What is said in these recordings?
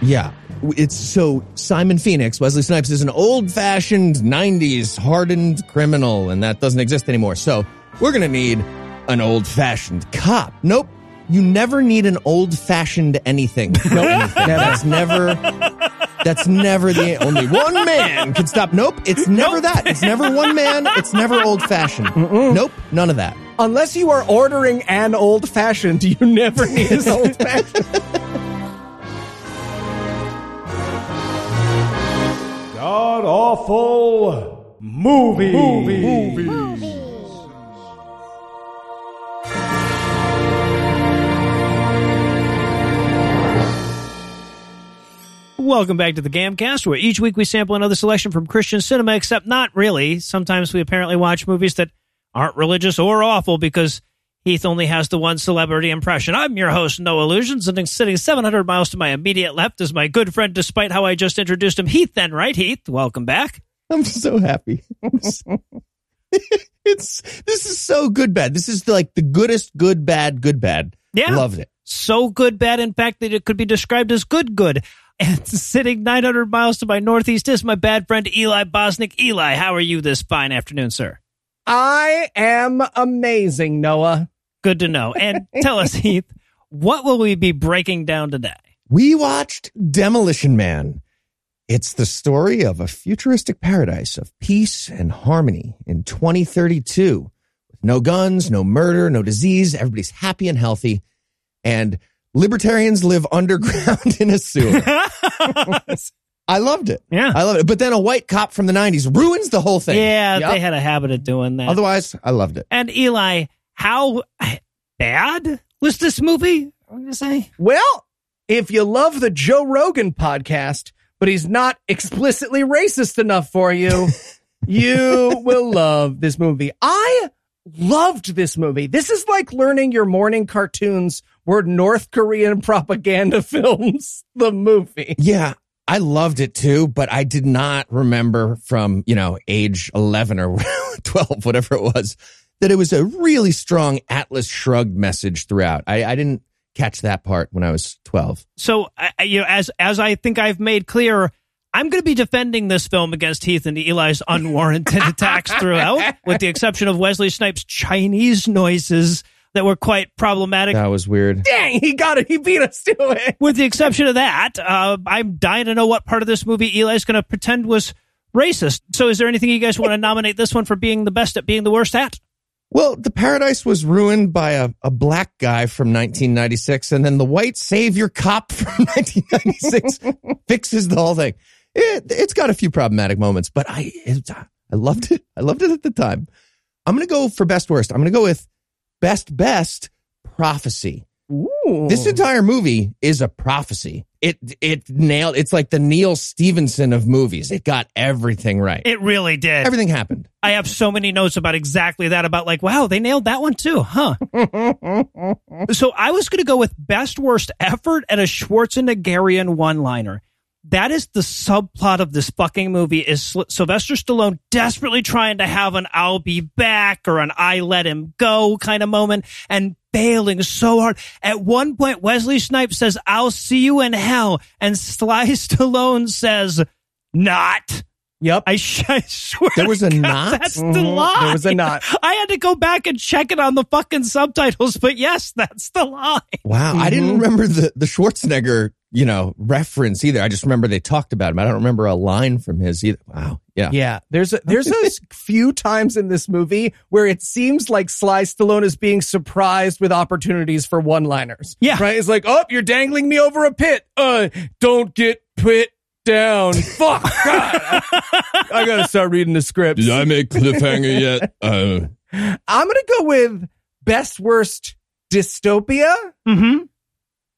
Yeah. It's so Simon Phoenix, Wesley Snipes is an old fashioned 90s hardened criminal, and that doesn't exist anymore. So we're going to need an old fashioned cop. Nope. You never need an old fashioned anything. No, anything. That's never. That's never the only one man can stop. Nope, it's never Nope. that. It's never one man. It's never old fashioned. Nope, none of that. Unless you are ordering an old fashioned, you never need an old fashioned. God awful movie. Welcome back to the Gamcast, where each week we sample another selection from Christian cinema, except not really. Sometimes we apparently watch movies that aren't religious or awful because Heath only has the one celebrity impression. I'm your host, Noah Lugeons, and sitting 700 miles to my immediate left is my good friend, despite how I just introduced him, Heath Enwright? Heath, welcome back. I'm so happy. it's this is so good bad. This is like the goodest good bad good bad. Yeah. Loved it. So good, bad, in fact, that it could be described as good, good. And sitting 900 miles to my northeast is my bad friend, Eli Bosnick. Eli, how are you this fine afternoon, sir? I am amazing, Noah. Good to know. And tell us, Heath, what will we be breaking down today? We watched Demolition Man. It's the story of a futuristic paradise of peace and harmony in 2032. With no guns, no murder, no disease. Everybody's happy and healthy. And libertarians live underground in a sewer. I loved it. Yeah. I loved it. But then a white cop from the 90s ruins the whole thing. Yeah, Yep. they had a habit of doing that. Otherwise, I loved it. and Eli, how bad was this movie? I'm going to say. Well, if you love the Joe Rogan podcast, but he's not explicitly racist enough for you, you will love this movie. I loved this movie. This is like learning your morning cartoons were North Korean propaganda films, the movie. Yeah, I loved it too, but I did not remember from, you know, age 11 or 12, whatever it was, that it was a really strong Atlas shrugged message throughout. I, I didn't catch that part when I was 12. So, you know, as as I think I've made clear, I'm going to be defending this film against Heath and Eli's unwarranted attacks throughout, with the exception of Wesley Snipes' Chinese noises that were quite problematic. That was weird. Dang, he got it. He beat us to it. With the exception of that, uh, I'm dying to know what part of this movie Eli's going to pretend was racist. So, is there anything you guys want to nominate this one for being the best at being the worst at? Well, the paradise was ruined by a, a black guy from 1996, and then the white savior cop from 1996 fixes the whole thing. It, it's got a few problematic moments, but I it, I loved it. I loved it at the time. I'm going to go for best worst. I'm going to go with best best prophecy. Ooh. This entire movie is a prophecy. It it nailed. It's like the Neal Stephenson of movies. It got everything right. It really did. everything happened. I have so many notes about exactly that. About like, wow, they nailed that one too, huh? so I was going to go with best worst effort and a Schwarzeneggerian one liner. That is the subplot of this fucking movie. Is Syl- Sylvester Stallone desperately trying to have an "I'll be back" or an "I let him go" kind of moment, and failing so hard. At one point, Wesley Snipes says, "I'll see you in hell," and Sly Stallone says, "Not." Yep. I, sh- I swear There was a to God, knot? That's the Mhm, lie. there was a knot. I had to go back and check it on the fucking subtitles, but yes, that's the lie. Wow, I didn't remember the the Schwarzenegger, you know, reference either. I just remember they talked about him. I don't remember a line from his either. Wow, yeah, Yeah, there's a there's a s- few times in this movie where it seems like Sly Stallone is being surprised with opportunities for one-liners. Yeah. right. It's like, oh, you're dangling me over a pit. Uh, don't get pit down. Fuck. God. I gotta start reading the scripts. I make cliffhanger yet? Uh, I'm gonna go with best worst dystopia. Mm-hmm.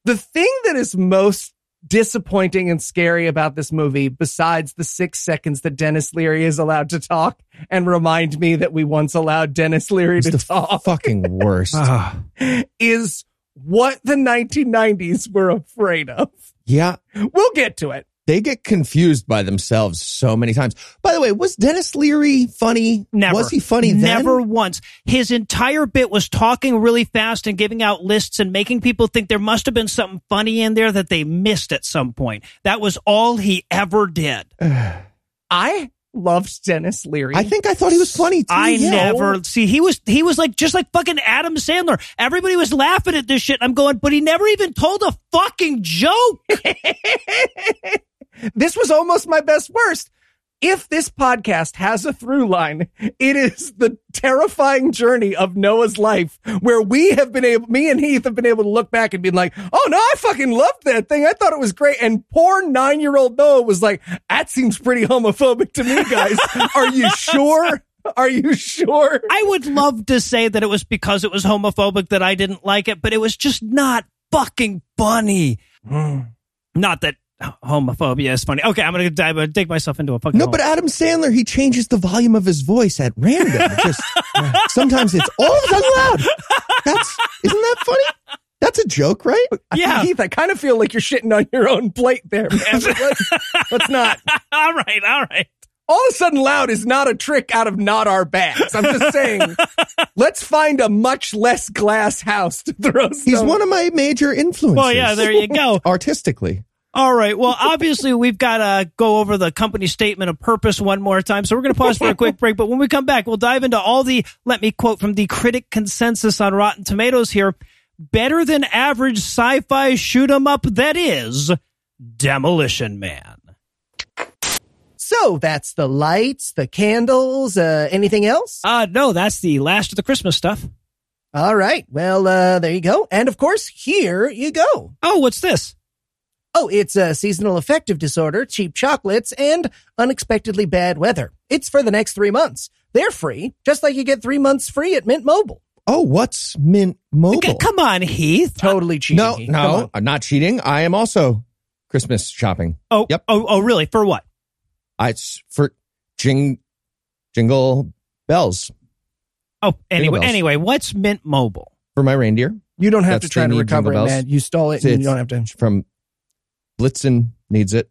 The thing that is most disappointing and scary about this movie, besides the six seconds that Denis Leary is allowed to talk and remind me that we once allowed Denis Leary it's to the talk, fucking worst. Ah. is what the 1990s were afraid of. yeah, We'll get to it. They get confused by themselves so many times. By the way, was Denis Leary funny? Never. Was he funny then? Never once. His entire bit was talking really fast and giving out lists and making people think there must have been something funny in there that they missed at some point. That was all he ever did. I loved Denis Leary. I think I thought he was funny too. I yeah. never see he was he was like just like fucking Adam Sandler. Everybody was laughing at this shit. I'm going, but he never even told a fucking joke. this was almost my best worst. If this podcast has a through line, it is the terrifying journey of Noah's life where we have been able, me and Heath have been able to look back and be like, oh no, I fucking loved that thing. I thought it was great. And poor nine year old Noah was like, that seems pretty homophobic to me, guys. Are you sure? Are you sure? I would love to say that it was because it was homophobic that I didn't like it, but it was just not fucking funny. Hmm. Not that homophobia is funny. Okay, I'm gonna dive, uh, dig myself into a fucking. No, hole. but Adam Sandler, he changes the volume of his voice at random. Just sometimes it's all of a sudden loud. That's isn't that funny? That's a joke, right? yeah. Heath, I kind of feel like you're shitting on your own plate there, man. Let's, let's not. all right, all right. All of a sudden loud is not a trick out of not our bags. I'm just saying, let's find a much less glass house to throw He's one of my major influences. Well, yeah, there you go. Artistically. All right. Well, obviously, we've got to go over the company statement of purpose one more time. So we're going to pause for a quick break. But when we come back, we'll dive into all the, let me quote from the critic consensus on Rotten Tomatoes here better than average sci fi shoot 'em up that is Demolition Man. So that's the lights, the candles, uh, anything else? Uh, no, that's the last of the Christmas stuff. All right. Well, uh, there you go. And of course, here you go. Oh, what's this? Oh, it's a seasonal affective disorder, cheap chocolates, and unexpectedly bad weather. It's for the next three months. They're free, just like you get three months free at Mint Mobile. Oh, what's Mint Mobile? C- come on, Heath. Totally cheating. no, Heath. No. I'm not cheating. I am also Christmas shopping. Oh, Yep. Oh, oh, really? For what? I, it's for jing, jingle bells Oh, anyway, bells. anyway, what's Mint Mobile? for my reindeer You don't have That's to try they to recover it, man. You stole it, It's- and you don't have to. from Blitzen needs it.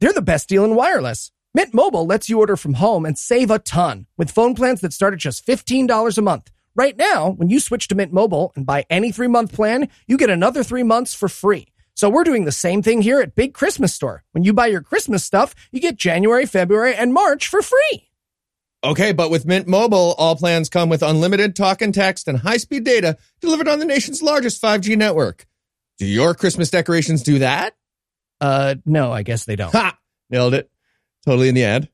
They're the best deal in wireless. Mint Mobile lets you order from home and save a ton with phone plans that start at just $15 a month. Right now, when you switch to Mint Mobile and buy any three month plan, you get another three months for free. So we're doing the same thing here at Big Christmas Store. When you buy your Christmas stuff, you get January, February, and March for free. Okay, but with Mint Mobile, all plans come with unlimited talk and text and high speed data delivered on the nation's largest 5G network. Do your Christmas decorations do that? Uh, no, I guess they don't. Ha! Nailed it. Totally in the ad.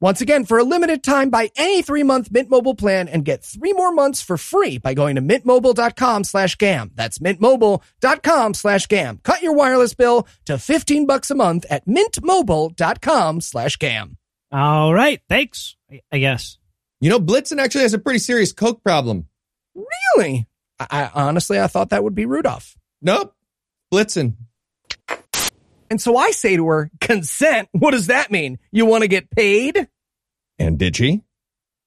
Once again, for a limited time, buy any three-month Mint Mobile plan and get three more months for free by going to mintmobile.com slash gam. That's mintmobile.com slash gam. Cut your wireless bill to 15 bucks a month at mintmobile.com slash gam. All right. Thanks, I- I guess. You know, Blitzen actually has a pretty serious Coke problem. Really? I, I honestly, I thought that would be Rudolph. Nope. Blitzen. And so I say to her, consent? What does that mean? You want to get paid? And did she?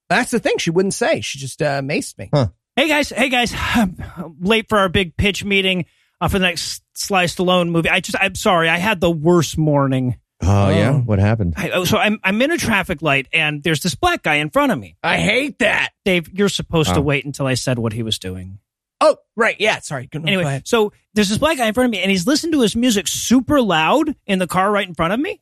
That's the thing. She wouldn't say. She just uh, maced me. Hey guys, hey guys, I'm late for our big pitch meeting uh, for the next Sly Stallone movie. I just, I'm sorry, I had the worst morning. Oh, yeah? Oh. What happened? I, oh, so I'm, I'm in a traffic light and there's this black guy in front of me. I hate that. Dave, you're supposed to Oh. wait until I said what he was doing. Oh, right. Yeah. Sorry. Go, Anyway, go ahead. so there's this black guy in front of me and he's listening to his music super loud in the car right in front of me.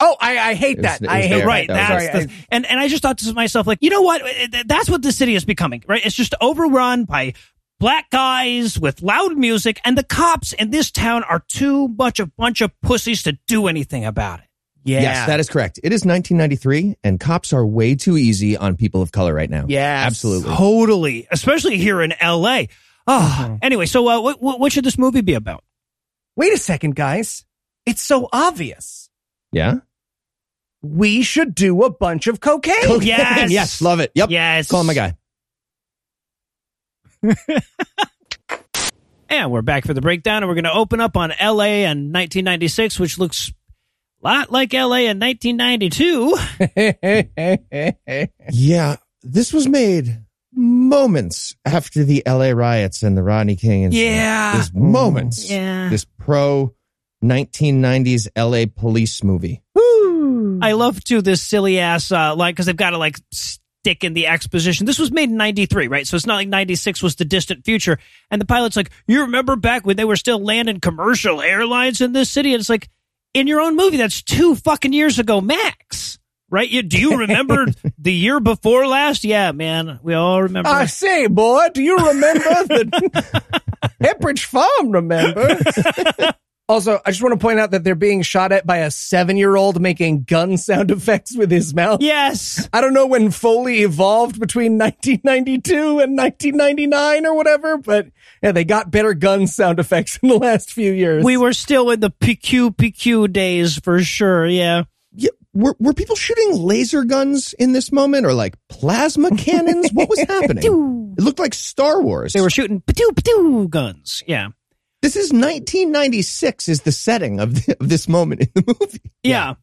Oh, I, I hate It was- that. it I hate there. right. that That's Sorry, the, and and I just thought to myself, like, you know what? Uh, that's what the city is becoming, right? It's just overrun by black guys with loud music, and the cops in this town are too much of a bunch of pussies to do anything about it. Yeah. Yes, that is correct. It is 1993, and cops are way too easy on people of color right now. Yeah, Absolutely. Totally, especially here in L.A. Oh, anyway, so uh, what, what what should this movie be about? Wait a second, guys. It's so obvious. Yeah? We should do a bunch of cocaine. Cocaine. Yes. yes, love it. Yep. Yes, Call my guy. And we're back for the breakdown, and we're going to open up on L.A. in 1996, which looks a lot like L.A. in 1992. Yeah, this was made moments after the LA riots and the Rodney King incident. Yeah. There's moments. Yeah. This pro 1990s LA police movie. I love too this silly ass uh, line because they've got to like stick in the exposition. This was made in '93, right? So it's not like '96 was the distant future. And the pilot's like, "You remember back when they were still landing commercial airlines in this city?" And it's like, in your own movie, that's two fucking years ago, max. Right? You, do you remember the year before last? Yeah, man, we all remember. I say, boy, do you remember the Pepperidge Farm? Remember? also, I just want to point out that they're being shot at by a seven-year-old making gun sound effects with his mouth. yes. I don't know when Foley evolved between 1992 and 1999 or whatever, but yeah, they got better gun sound effects in the last few years. We were still in the PQ PQ days for sure. Yeah. Yeah, were, were people shooting laser guns in this moment or like plasma cannons? what was happening? It looked like Star Wars. They were shooting patoo patoo guns. Yeah. This is 1996 is the setting of, the, of this moment in the movie. Yeah.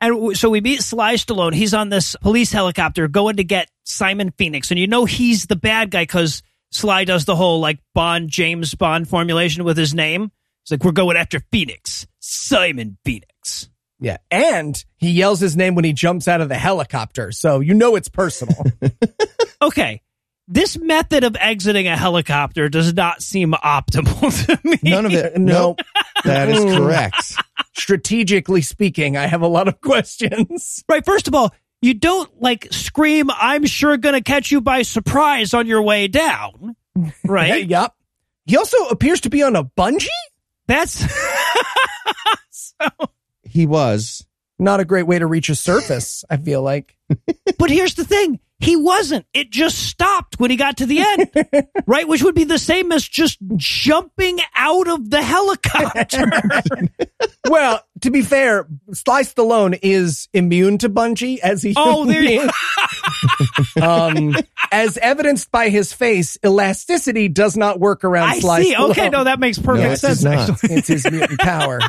And so we meet Sly Stallone. He's on this police helicopter going to get Simon Phoenix. And you know he's the bad guy because Sly does the whole like Bond, James Bond formulation with his name. It's like, we're going after Phoenix, Simon Phoenix. yeah, and he yells his name when he jumps out of the helicopter, so you know it's personal. Okay. This method of exiting a helicopter does not seem optimal to me. None of it. No. Nope. That is mm. correct. Strategically speaking, I have a lot of questions. Right. First of all, you don't like scream, I'm sure gonna catch you by surprise on your way down. Right? yep. He also appears to be on a bungee. That's He was. Not a great way to reach a surface. I feel like. But here's the thing. He wasn't. It just stopped when he got to the end. right? Which would be the same as just jumping out of the helicopter. Well, to be fair, Sly Stallone is immune to bungee as he. oh, there you um, as evidenced by his face, elasticity does not work around I Sly see. Stallone. Okay, no, that makes perfect No, sense. actually. it's his mutant power.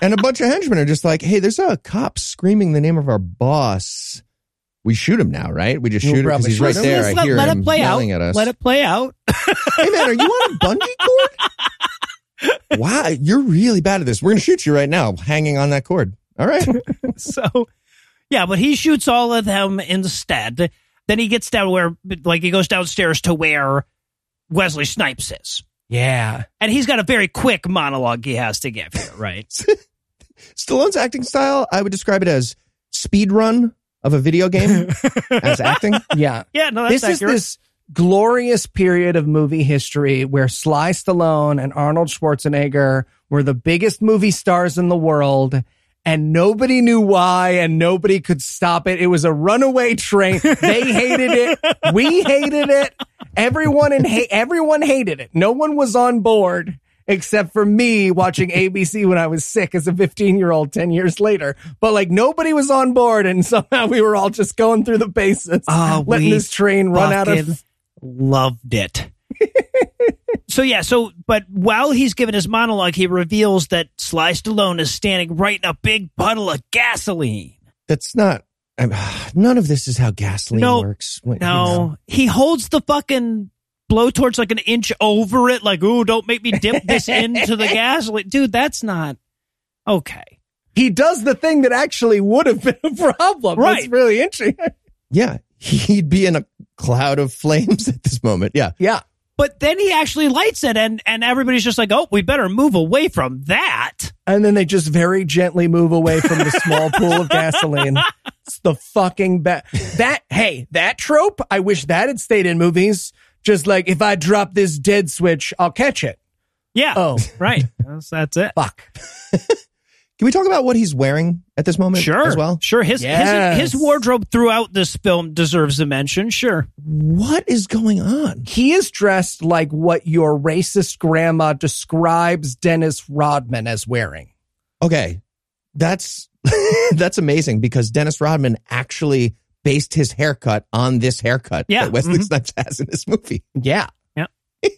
And a bunch of henchmen are just like, hey, there's a cop screaming the name of our boss. We shoot him now, right? We just We'll shoot him because he's right him. there. Let's I let, hear let him it play out. yelling at us. Let it play out. hey man, are you on a bungee cord? wow, you're really bad at this. We're gonna shoot you right now, hanging on that cord. All right. so, yeah, but he shoots all of them instead. Then he gets down where, like, he goes downstairs to where Wesley Snipes is. Yeah. And he's got a very quick monologue he has to give here, right? Stallone's acting style, I would describe it as speed run of a video game as acting. Yeah. Yeah, no, that's this is this glorious period of movie history where Sly Stallone and Arnold Schwarzenegger were the biggest movie stars in the world. And nobody knew why, and nobody could stop it. It was a runaway train. They hated it. We hated it. Everyone and ha- everyone hated it. No one was on board except for me watching ABC when I was sick as a 15 year old 10 years later. But like nobody was on board, and somehow we were all just going through the bases, Oh, ah, letting this train run out of loved it. so yeah, so but while he's giving his monologue, he reveals that Sly Stallone is standing right in a big puddle of gasoline. That's not. I'm, none of this is how gasoline No, works. When- you No, know. he holds the fucking blowtorch like an inch over it, like, ooh, don't make me dip this into the gasoline. Dude, that's not okay. he does the thing that actually would have been a problem. Right. That's really interesting. Yeah, he'd be in a cloud of flames at this moment. Yeah. yeah. But then he actually lights it and and everybody's just like, oh, we better move away from that. And then they just very gently move away from the small pool of gasoline. It's the fucking best. That, hey, that trope, I wish that had stayed in movies. Just like, if I drop this dead switch, I'll catch it. Yeah. Oh, Right. That's, that's it. fuck. Can we talk about what he's wearing at this moment Sure. as well? Sure. His, Yes. his his wardrobe throughout this film deserves a mention. Sure. What is going on? He is dressed like what your racist grandma describes Dennis Rodman as wearing. Okay, that's that's amazing because Dennis Rodman actually based his haircut on this haircut Yeah, that Wesley mhm. Snipes has in this movie. Yeah. Yeah.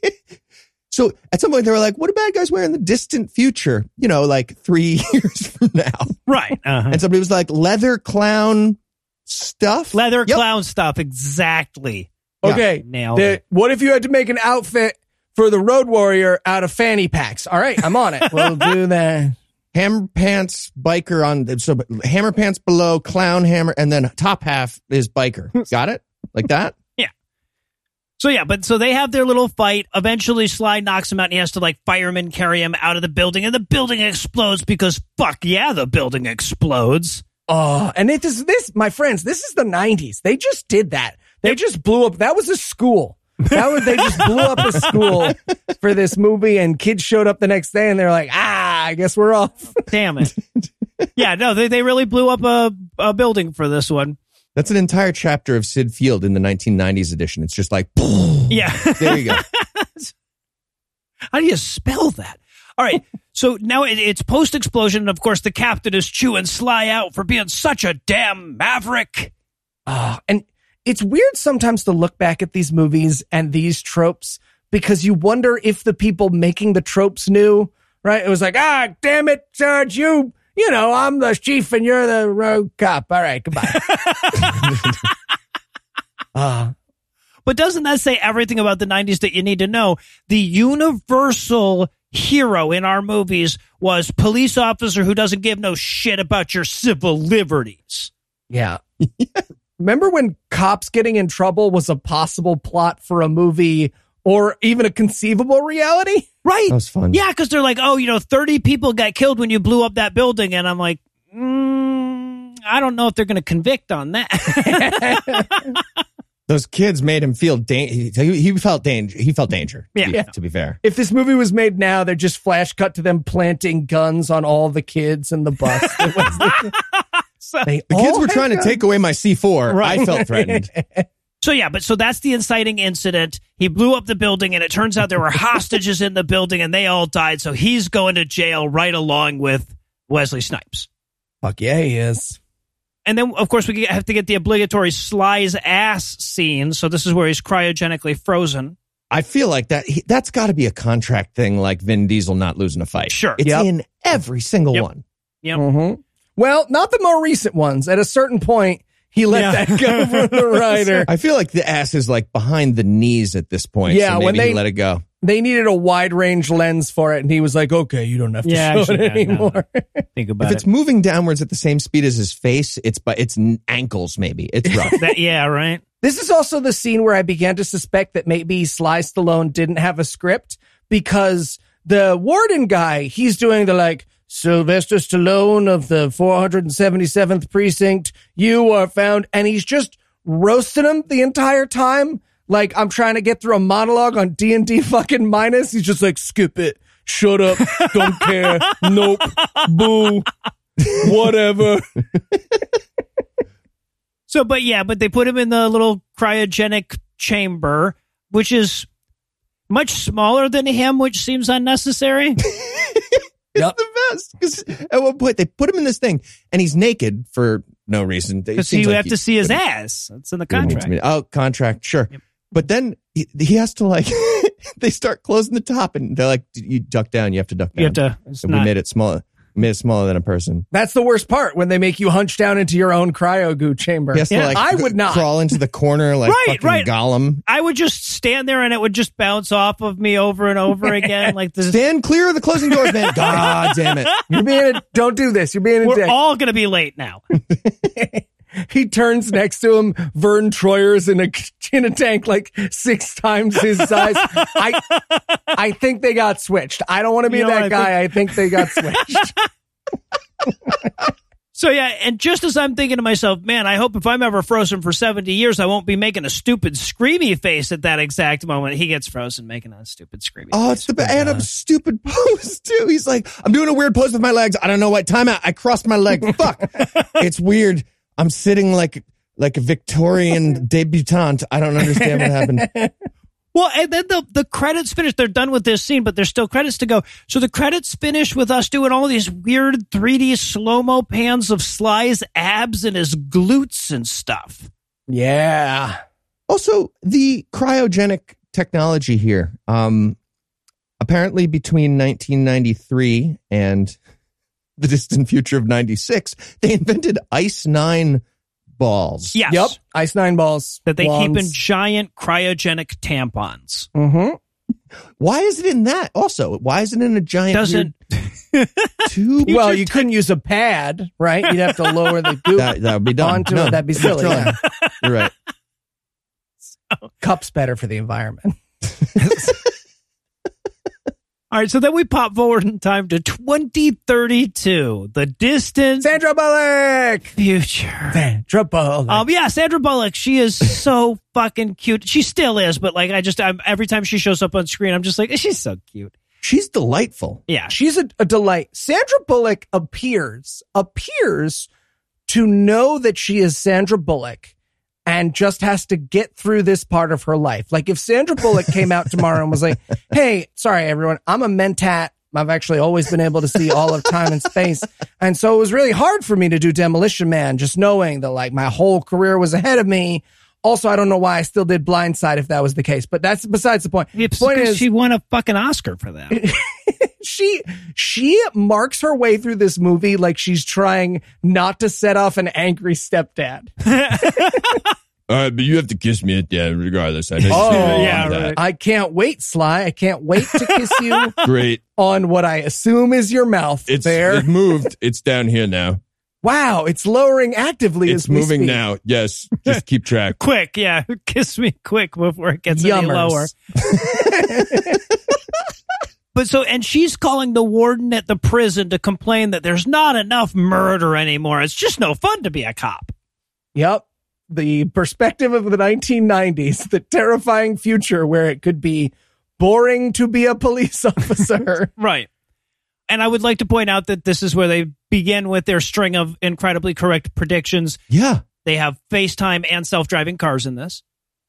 So at some point they were like, "What do bad guys wear in the distant future?" You know, like three years from now. Right. Uh-huh. And somebody was like, "Leather clown stuff." Leather Yep. clown stuff. Exactly. Yeah. Okay. Nailed The- it. what if you had to make an outfit for the Road Warrior out of fanny packs? All right, I'm on it. We'll do that. Hammer pants biker on so hammer pants below clown hammer and then top half is biker got it like that Yeah. So yeah, but so they have their little fight. Eventually, Sly knocks him out, and he has to like fireman carry him out of the building, and the building explodes because fuck yeah, the building explodes. Oh, and it is this, my friends, this is the 90s. They just did that. They just blew up. That was a school. That was, they just blew up a school for this movie, and kids showed up the next day and they're like, ah, I guess we're off. Damn it. yeah, no, they they really blew up a a building for this one. that's an entire chapter of Syd Field in the 1990s edition it's just like Yeah. there you go How do you spell that? All right. So now it, it's post explosion, and of course, the captain is chewing Sly out for being such a damn maverick. Ah, and it's weird sometimes to look back at these movies and these tropes because you wonder if the people making the tropes knew, right? It was like, ah, damn it, Sarge, you, you know, I'm the chief and you're the rogue cop. All right, goodbye. Ah, But doesn't that say everything about the 90s that you need to know? The universal hero in our movies was police officer who doesn't give no shit about your civil liberties. yeah. Remember when cops getting in trouble was a possible plot for a movie or even a conceivable reality? Right. that was fun Yeah, because they're like, oh, you know, 30 people got killed when you blew up that building. And I'm like, mm, I don't know if they're going to convict on that. those kids made him feel da- he, he felt danger he felt danger Yeah. be, Yeah. to be fair If this movie was made now, they're just flash cut to them planting guns on all the kids in the bus. It was- they the kids were had trying to take away my c4 i felt threatened So yeah, but so that's the inciting incident. He blew up the building and it turns out there were hostages in the building and they all died. So he's going to jail right along with Wesley Snipes. Fuck yeah, he is. And then of course we have to get the obligatory Sly's ass scene. So this is where he's cryogenically frozen. I feel like that he, that's got to be a contract thing, like Vin Diesel not losing a fight. Sure. it's Yep. in every single Yep. one. Yep. Mm-hmm. Well, not the more recent ones. At a certain point, he let Yeah. that go from the writer. I feel like the ass is like behind the knees at this point. Yeah, so maybe when he they- let it go. They needed a wide range lens for it, and he was like, "Okay, you don't have to Yeah, show actually, it yeah, no, anymore." Think If about it's moving downwards at the same speed as his face, it's but it's ankles maybe. It's rough. That, yeah, right. This is also the scene where I began to suspect that maybe Sly Stallone didn't have a script because the warden guy, he's doing the like, Sylvester Stallone of the 477th precinct, you are found, and he's just roasting him the entire time. Like I'm trying to get through a monologue on D and D fucking minus. He's just like, skip it, shut up, don't care, nope, boo, whatever. So, but yeah, but they put him in the little cryogenic chamber, which is much smaller than him, which seems unnecessary. Yep. the best because at one point they put him in this thing and he's naked for no reason. Because you like have he- to see his ass. That's in the contract. Oh, contract, sure. Yep. But then he, he has to like they start closing the top and they're like, you duck down. You have to duck down. You have to. It's we not, made it smaller. Made it smaller than a person. That's the worst part when they make you hunch down into your own cryo goo chamber. He has Yeah, like I would not. crawl into the corner like Right, fucking right. Gollum. I would just stand there and it would just bounce off of me over and over again. Like this. Stand clear of the closing doors, man. God damn it. You're being a, don't do this. You're being a We're dick. all going to be late now. he turns next to him. Vern Troyer's in a in a tank like six times his size. I I think they got switched. I don't want to be You know that I guy. I think they got switched. So yeah, and just as I'm thinking to myself, man, I hope if I'm ever frozen for 70 years, I won't be making a stupid screamy face at that exact moment. He gets frozen making a stupid screamy Oh, it's the and a stupid pose too. He's like, I'm doing a weird pose with my legs. I don't know what. Time out. I crossed my leg. Fuck. it's weird. I'm sitting like like a Victorian debutante. I don't understand what happened. Well, and then the the credits finish. They're done with this scene, but there's still credits to go. So the credits finish with us doing all these weird 3D slow mo pans of Sly's abs and his glutes and stuff. yeah. Also, the cryogenic technology here. Um, apparently, between 1993 and the distant future of 96, they invented Ice Nine balls. Yes. Yep. Ice nine balls That they keep in giant cryogenic tampons. Mhm. Why is it in that? Also, why is it in a giant? Doesn't weird- Two. well, you couldn't use a pad, right? You'd have to lower the goop that, that would be done. onto No, it. That'd be silly. yeah. You're right. Cups better for the environment. All right, so then we pop forward in time to 2032, the distant Sandra Bullock. future. Sandra Bullock. Um, yeah, Sandra Bullock. She is so fucking cute. She still is, but like, I just, I'm, every time she shows up on screen, I'm just like, she's so cute. She's delightful. Yeah, She's a, a delight. Sandra Bullock appears appears to know that she is Sandra Bullock and just has to get through this part of her life. Like if Sandra Bullock came out tomorrow and was like, "Hey, sorry everyone, I'm a mentat. I've actually always been able to see all of time and space, and so it was really hard for me to do Demolition Man, just knowing that like my whole career was ahead of me." Also, I don't know why I still did Blindside if that was the case, but that's besides the point. It's point is, she won a fucking Oscar for that. she she marks her way through this movie like she's trying not to set off an angry stepdad. All right, uh, but you have to kiss me at the end, regardless. I know Oh, yeah, right. I can't wait, Sly. I can't wait to kiss you Great. on what I assume is your mouth. It's there. it moved. It's down here now. wow, it's lowering actively It's as we moving speak. now. Yes. Just keep track. quick, yeah, kiss me quick before it gets any lower. But so, and she's calling the warden at the prison to complain that there's not enough murder anymore. It's just no fun to be a cop. Yep. The perspective of the 1990s, the terrifying future where it could be boring to be a police officer. Right. And I would like to point out that this is where they begin with their string of incredibly correct predictions. Yeah. They have FaceTime and self-driving cars in this.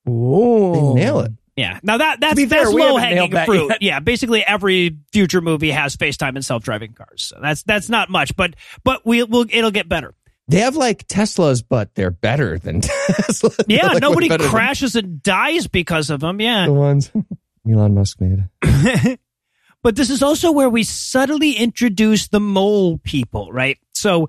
Oh, They nail it. Yeah. Now that that's fair, that's low hanging that fruit. Yeah. Basically, every future movie has FaceTime and self-driving cars. So that's that's not much, but but we will it'll get better. They have like Teslas, but they're better than Tesla. Yeah. Like, nobody better than crashes and dies because of them. Yeah. The ones Elon Musk made. but this is also where we subtly introduce the mole people, right? So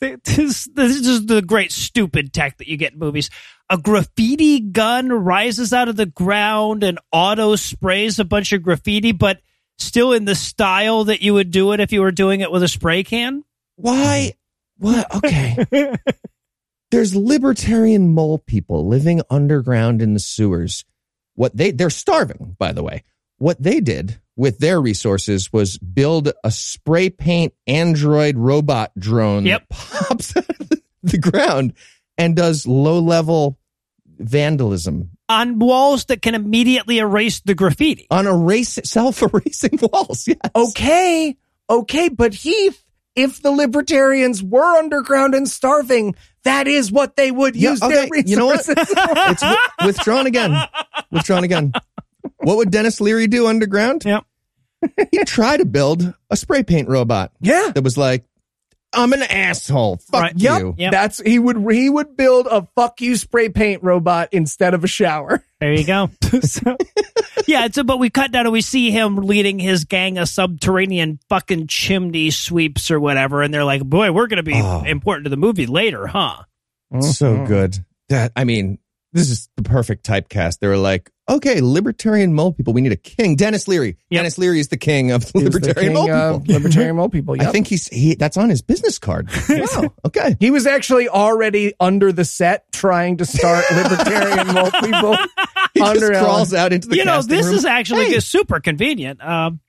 this, this is the great stupid tech that you get in movies. A graffiti gun rises out of the ground and auto sprays a bunch of graffiti, but still in the style that you would do it if you were doing it with a spray can. Why? What? Okay. There's libertarian mole people living underground in the sewers. What they they're starving, by the way. What they did with their resources was build a spray paint android robot drone Yep. that pops out of the, the ground and does low level vandalism On walls that can immediately erase the graffiti. on erase self erasing walls. Yes. Okay, okay, but Heath, if the libertarians were underground and starving, that is what they would Yeah, use okay, their resources. you know what? it's wi- withdrawn again. Withdrawn again. What would Denis Leary do underground? Yep. He'd try to build a spray paint robot yeah. that was like, I'm an asshole. Fuck Right. Yep. you. Yep. That's he would he would build a fuck you spray paint robot instead of a shower. There you go. So- yeah, it's a, but we cut down and we see him leading his gang of subterranean fucking chimney sweeps or whatever, and they're like, "Boy, we're going to be Oh. important to the movie later, huh?" So mm-hmm. good. That I mean, this is the perfect typecast. They were like, okay, libertarian mole people. We need a king. Denis Leary. Yep. Denis Leary is the king of was the libertarian king mole people. libertarian mole people. I think he's he. That's on his business card. Wow. Okay. he was actually already under the set trying to start libertarian mole people. He just crawls out into the you know, this room. is actually Hey. super convenient. Um,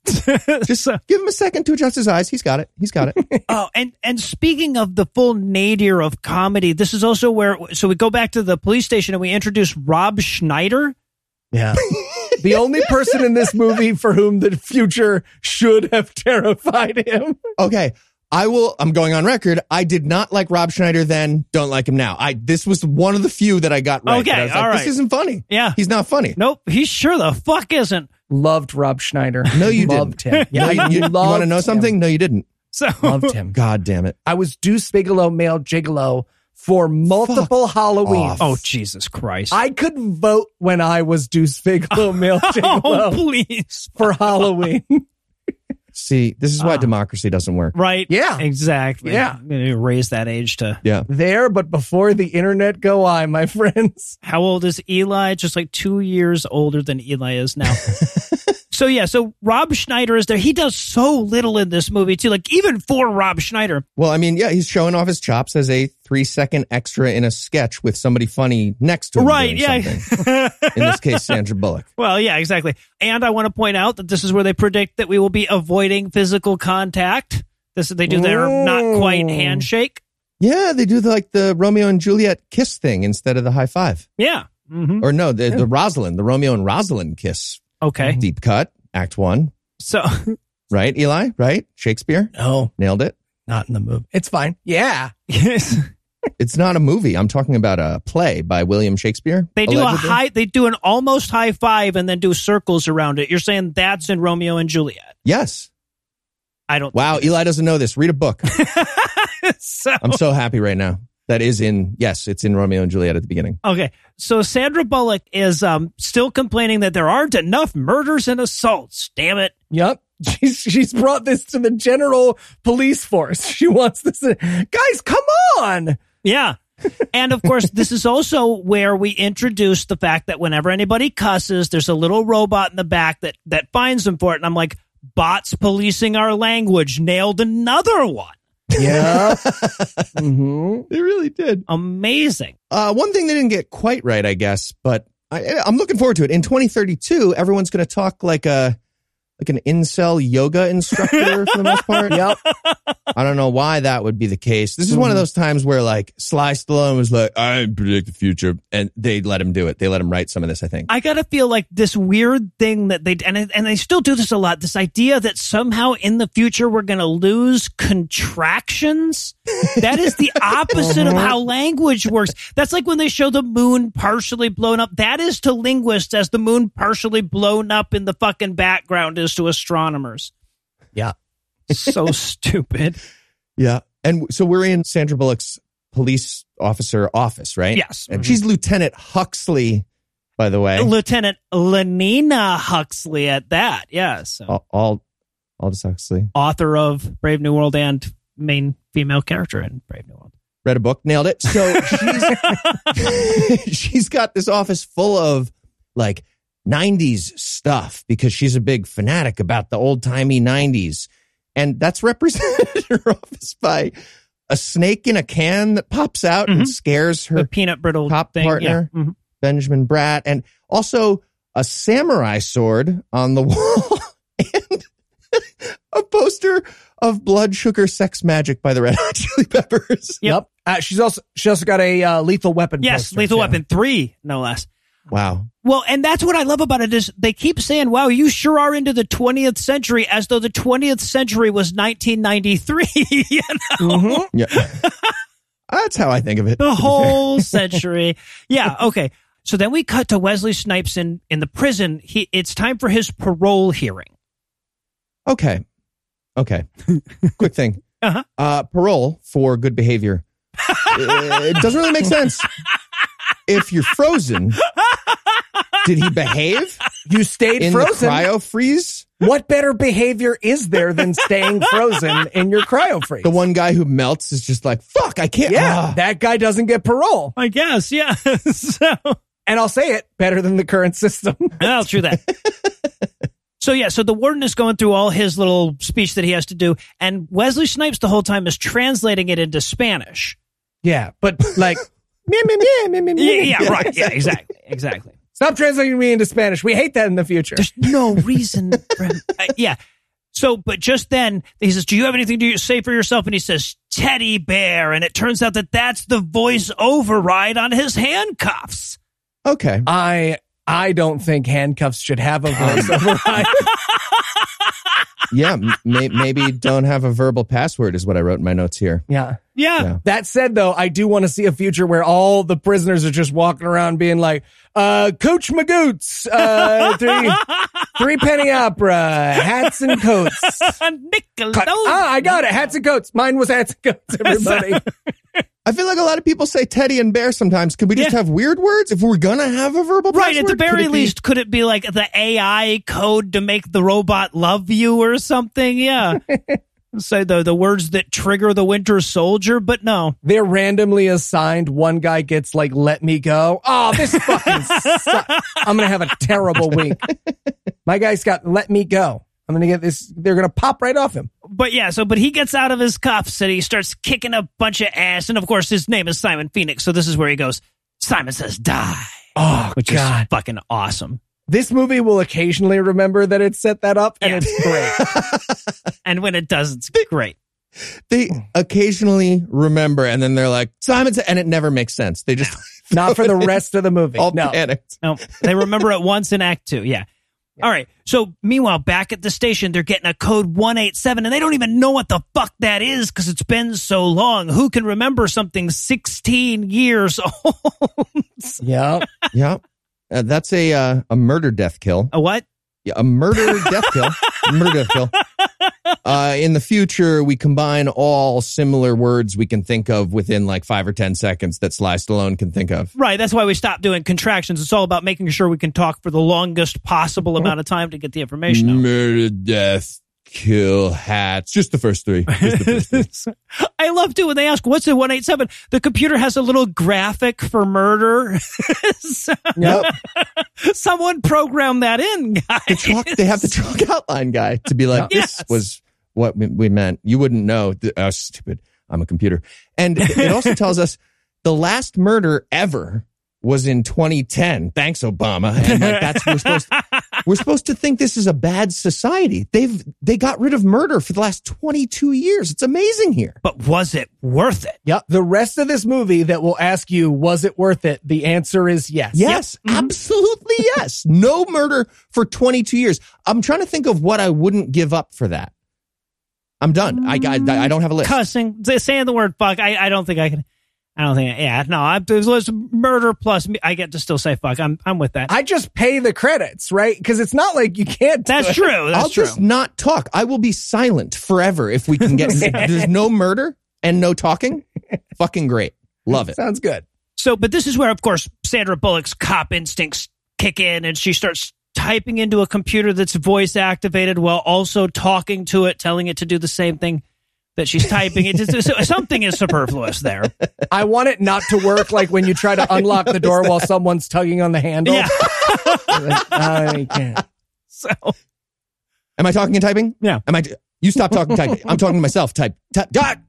Just so- give him a second to adjust his eyes. He's got it. He's got it. oh, and and speaking of the full nadir of comedy, this is also where. So we go back to the police station and we introduce Rob Schneider. Yeah. the only person in this movie for whom the future should have terrified him. okay. I will. I'm going on record. I did not like Rob Schneider then. Don't like him now. I. This was one of the few that I got right. Okay, that I was like, all This isn't funny. Yeah. He's not funny. Nope, he sure the fuck isn't. Loved Rob Schneider. No, you Loved didn't. him. No, you, you, want to loved know him. something? No, you didn't. So Loved him. God damn it. I was Deuce Bigalow male gigolo for multiple Halloween. off. Oh Jesus Christ! I could vote when I was Deuce Bigalow male oh gigolo please! for Halloween. See, this is why Ah. democracy doesn't work. Right? Yeah. exactly. Yeah. I'm gonna raise that age to Yeah. there, but before the internet go I, my friends. how old is Eli? Just like two years older than Eli is now. So yeah, so Rob Schneider is there. He does so little in this movie too. Like even for Rob Schneider, Well, I mean, yeah, he's showing off his chops as a three second extra in a sketch with somebody funny next to him. right? Yeah. In this case, Sandra Bullock. well, yeah, exactly. And I want to point out that this is where they predict that we will be avoiding physical contact. This they do their not quite handshake. Yeah, they do the, like the Romeo and Juliet kiss thing instead of the high five. Yeah. hmm Or no, the, the Rosalind, the Romeo and Rosalind kiss. Okay. Deep cut, act one. So Right, Eli? Right? Shakespeare? No, Nailed it. not in the movie. It's fine. Yeah. yes. It's not a movie. I'm talking about a play by William Shakespeare. They do allegedly. a high. They do an almost high five and then do circles around it. You're saying that's in Romeo and Juliet? Yes. I don't. Wow, Eli doesn't know this. Read a book. so I'm so happy right now. That is in, yes, it's in Romeo and Juliet at the beginning. okay. So Sandra Bullock is um still complaining that there aren't enough murders and assaults. Damn it. Yep. She's she's brought this to the general police force. She wants this. Guys, come on. Yeah. and of course, this is also where we introduce the fact that whenever anybody cusses, there's a little robot in the back that that finds them for it. And I'm like, bots policing our language nailed another one. Yeah. hmm They really did. Amazing. Uh, one thing they didn't get quite right, I guess, but I, I'm looking forward to it. In 2032, everyone's going to talk like a like an incel yoga instructor for the most part. Yep. I don't know why that would be the case. This is one of mm. those times where like Sly Stallone was like, I predict the future, and they let him do it. They let him write some of this. I think. I gotta feel like this weird thing that they and and they still do this a lot. This idea that somehow in the future we're gonna lose contractions. That is the opposite of uh-huh. how language works. That's like when they show the moon partially blown up. That is to linguists as the moon partially blown up in the fucking background is to astronomers. Yeah. So stupid. Yeah, and so we're in Sandra Bullock's police officer office, right? Yes. and mm-hmm. she's Lieutenant Huxley, by the way. Lieutenant Lenina Huxley at that. Yes. So. all, all, Aldous Huxley. author of Brave New World and main female character in Brave New World. read a book, nailed it. So she's she's got this office full of like 90s stuff because she's a big fanatic about the old timey 90s. And that's represented in her office by a snake in a can that pops out and scares her The peanut brittle top thing. partner. Yeah. Mhm. Benjamin Bratt, and also a samurai sword on the wall and a poster of Blood Sugar Sex Magik by the Red Hot Chili Peppers. Yep. Uh, she's also she also got a uh, lethal weapon. Yes, poster, Lethal too. Weapon 3, no less. Wow. Well, and that's what I love about it is they keep saying, wow, you sure are into the 20th century as though the 20th century was 1993. you know? Mhm. Yeah. That's how I think of it. the whole century. Yeah, okay. So then we cut to Wesley Snipes in, in the prison. He, it's time for his parole hearing. Okay. Okay. Quick thing. Uh-huh. Uh, parole for good behavior. It doesn't really make sense. If you're frozen, did he behave You stayed in frozen. the cryo freeze? what better behavior is there than staying frozen in your cryo freeze? The one guy who melts is just like, fuck, I can't. yeah, ah." that guy doesn't get parole. I guess, yeah. so, And I'll say it better than the current system. I'll true that. so yeah, so the warden is going through all his little speech that he has to do, and Wesley Snipes the whole time is translating it into Spanish. yeah, but like. Yeah, yeah, right. Yeah, exactly, exactly. Stop translating me into Spanish. We hate that in the future. There's no reason. For him. Uh, yeah. So, but just then he says, "Do you have anything to say for yourself?" And he says, "Teddy bear," and it turns out that that's the voice override on his handcuffs. Okay. I I don't think handcuffs should have a voice override. Yeah. may, maybe don't have a verbal password is what I wrote in my notes here. yeah. Yeah. Yeah. That said, though, I do want to see a future where all the prisoners are just walking around being like, uh, Coach Magoots, uh, three, three penny opera, hats and coats. Nickelodeon. Ah, I got it. Hats and coats. Mine was hats and coats, everybody. I feel like a lot of people say teddy and bear sometimes. Could we just Yeah. have weird words if we're to have a verbal Right, password? at the Could very be- least, could it be like the AI code to make the robot love you or something? Yeah. say the the words that trigger the Winter Soldier, but no. They're randomly assigned. One guy gets like, let me go. Oh, this fucking sucks. I'm to have a terrible week. My guy's got let me go. I'm going to get this. They're going to pop right off him. But yeah, so but he gets out of his cuffs and he starts kicking a bunch of ass, and of course his name is Simon Phoenix. So this is where he goes. Simon says, "Die," Oh, which God. is fucking awesome. This movie will occasionally remember that it set that up, and Yeah. it's great. And when it does, it's great. They occasionally remember, and then they're like Simon, said, and it never makes sense. They just Not for the rest of the movie. all no. panicked. No, they remember it once in Act Two. Yeah. All right. So meanwhile, back at the station, they're getting a code 187 and they don't even know what the fuck that is because it's been so long. Who can remember something 16 years old? Yeah. Yeah, uh, that's a uh, a murder death kill. a what? Yeah, a murder death kill. Murder death kill. Uh, in the future, we combine all similar words we can think of within like five or ten seconds that Sly Stallone can think of. Right. That's why we stopped doing contractions. It's all about making sure we can talk for the longest possible amount of time to get the information out. Murder, death, kill, hats. Just the first three. Just the first three. I love too when they ask, what's the 187? The computer has a little graphic for murder. So, Yep. someone programmed that in, guys. the chalk, they have the chalk outline guy to be like, this Yes. was what we, we meant. You wouldn't know. Th- Oh, stupid. I'm a computer. And it also tells us the last murder ever was in 2010. Thanks, Obama. And like, that's we're supposed we're supposed to think this is a bad society. They've they got rid of murder for the last 22 years. It's amazing here. But was it worth it? Yep. The rest of this movie that will ask you, was it worth it? The answer is yes. Yes, mm-hmm. absolutely yes. No murder for 22 years. I'm trying to think of what I wouldn't give up for that. I'm done. I I, I don't have a list. Cussing, saying the word fuck. I, I don't think I can. I don't think. Yeah, no. I, there's there's murder plus. I get to still say fuck. I'm I'm with that. I just pay the credits, right? Because it's not like you can't. do That's it. true. That's I'll true. just not talk. I will be silent forever if we can get. there's no murder and no talking. Fucking great. Love it. Sounds good. So, but this is where, of course, Sandra Bullock's cop instincts kick in, and she starts typing into a computer that's voice activated while also talking to it, telling it to do the same thing that she's typing. It just, so something is superfluous there. I want it not to work like when you try to unlock the door while someone's tugging on the handle. Yeah. Like, no, can't. So, Am I talking and typing? Yeah. Am I? You stop talking. Type. I'm talking to myself. Type. type. God.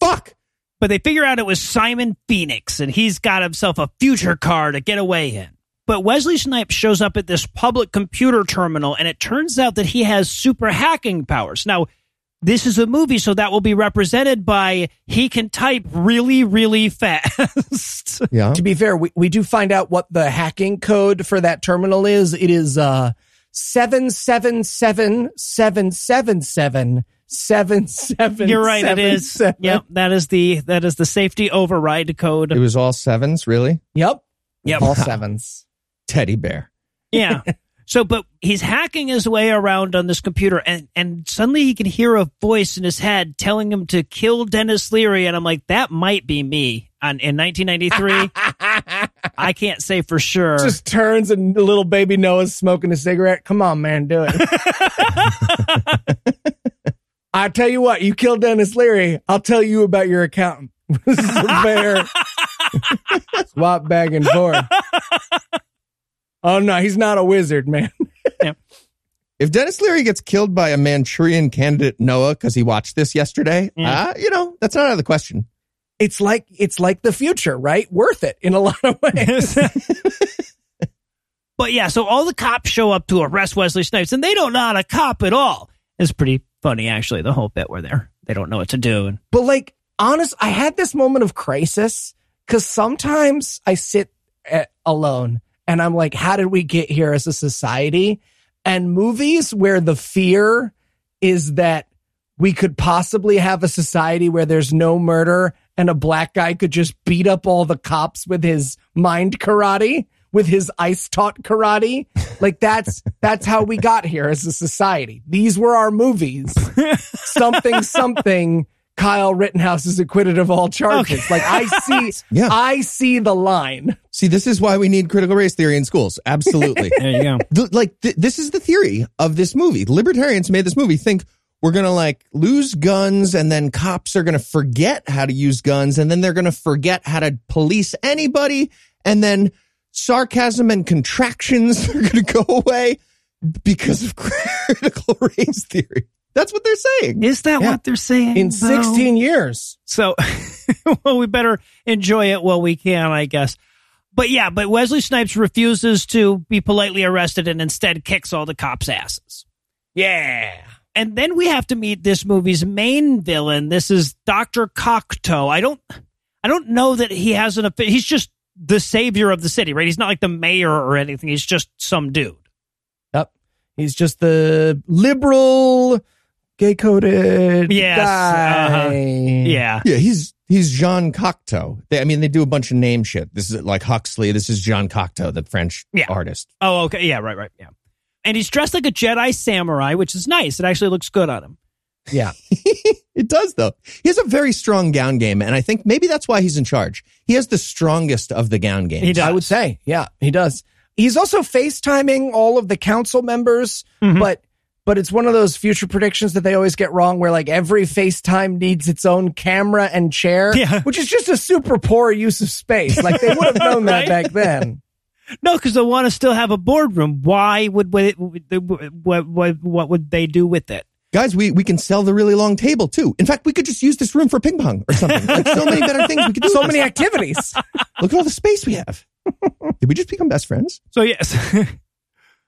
Fuck. but they figure out it was Simon Phoenix, and he's got himself a future car to get away in. But Wesley Snipes shows up at this public computer terminal, and it turns out that he has super hacking powers. Now, this is a movie, so that will be represented by he can type really, really fast. Yeah. To be fair, we, we do find out what the hacking code for that terminal is. It is uh seven seven seven seven seven seven seven seven. You're right, it seven, is. seven. Yep, that is the that is the safety override code. It was all sevens, really. Yep. Yep. All sevens. Teddy bear. Yeah. So, but he's hacking his way around on this computer, and and suddenly he can hear a voice in his head telling him to kill Denis Leary, and I'm like, that might be me. On in 1993, I can't say for sure. Just turns and little baby Noah's smoking a cigarette. Come on, man, do it. I tell you what, you kill Denis Leary, I'll tell you about your accountant. this is a bear. Swap back and forth. Oh no, he's not a wizard, man. If Denis Leary gets killed by a Manchurian candidate Noah because he watched this yesterday, Yeah. uh, you know that's not out of the question. It's like it's like the future, right? Worth it in a lot of ways. but yeah, so all the cops show up to arrest Wesley Snipes, and they don't know how to cop at all. It's pretty funny, actually. The whole bit where they're they don't know what to do, and But like, honest, I had this moment of crisis because sometimes I sit at, alone and I'm like, how did we get here as a society? And movies where the fear is that we could possibly have a society where there's no murder and a black guy could just beat up all the cops with his mind karate, with his ice taught karate. Like that's, that's how we got here as a society. These were our movies. something, something. Kyle Rittenhouse is acquitted of all charges. Like I see, Yeah. I see the line. See, this is why we need critical race theory in schools. Absolutely. there you go. The- like th- this is the theory of this movie. Libertarians made this movie think we're going to like lose guns and then cops are going to forget how to use guns and then they're going to forget how to police anybody. And then sarcasm and contractions are going to go away because of critical race theory. That's what they're saying. Is that Yeah. what they're saying? In though? 16 years. So, well, we better enjoy it while we can, I guess. But yeah, but Wesley Snipes refuses to be politely arrested and instead kicks all the cops' asses. Yeah. And then we have to meet this movie's main villain. This is Dr. Cocteau. I don't I don't know that he has an he's just the savior of the city, right? He's not like the mayor or anything. He's just some dude. Yep. He's just the liberal, gay coded Yes, guy. uh-huh. Yeah. Yeah, he's he's John Cocteau. They, I mean, they do a bunch of name shit. This is like Huxley. This is John Cocteau, the French Yeah. artist. Oh, okay. Yeah, right, right. Yeah. And he's dressed like a Jedi samurai, which is nice. It actually looks good on him. Yeah. It does though. He has a very strong gown game, and I think maybe that's why he's in charge. He has the strongest of the gown games. He does. I would say. Yeah, he does. He's also FaceTiming all of the council members, Mhm. but but it's one of those future predictions that they always get wrong where like every FaceTime needs its own camera and chair, Yeah. which is just a super poor use of space. Like they would have known Right? that back then. No, because they want to still have a boardroom. Why would what, what what what would they do with it? Guys, we, we can sell the really long table too. In fact, we could just use this room for ping pong or something. Like so many better things we could do. So many activities. Look at all the space we have. Did we just become best friends? So yes.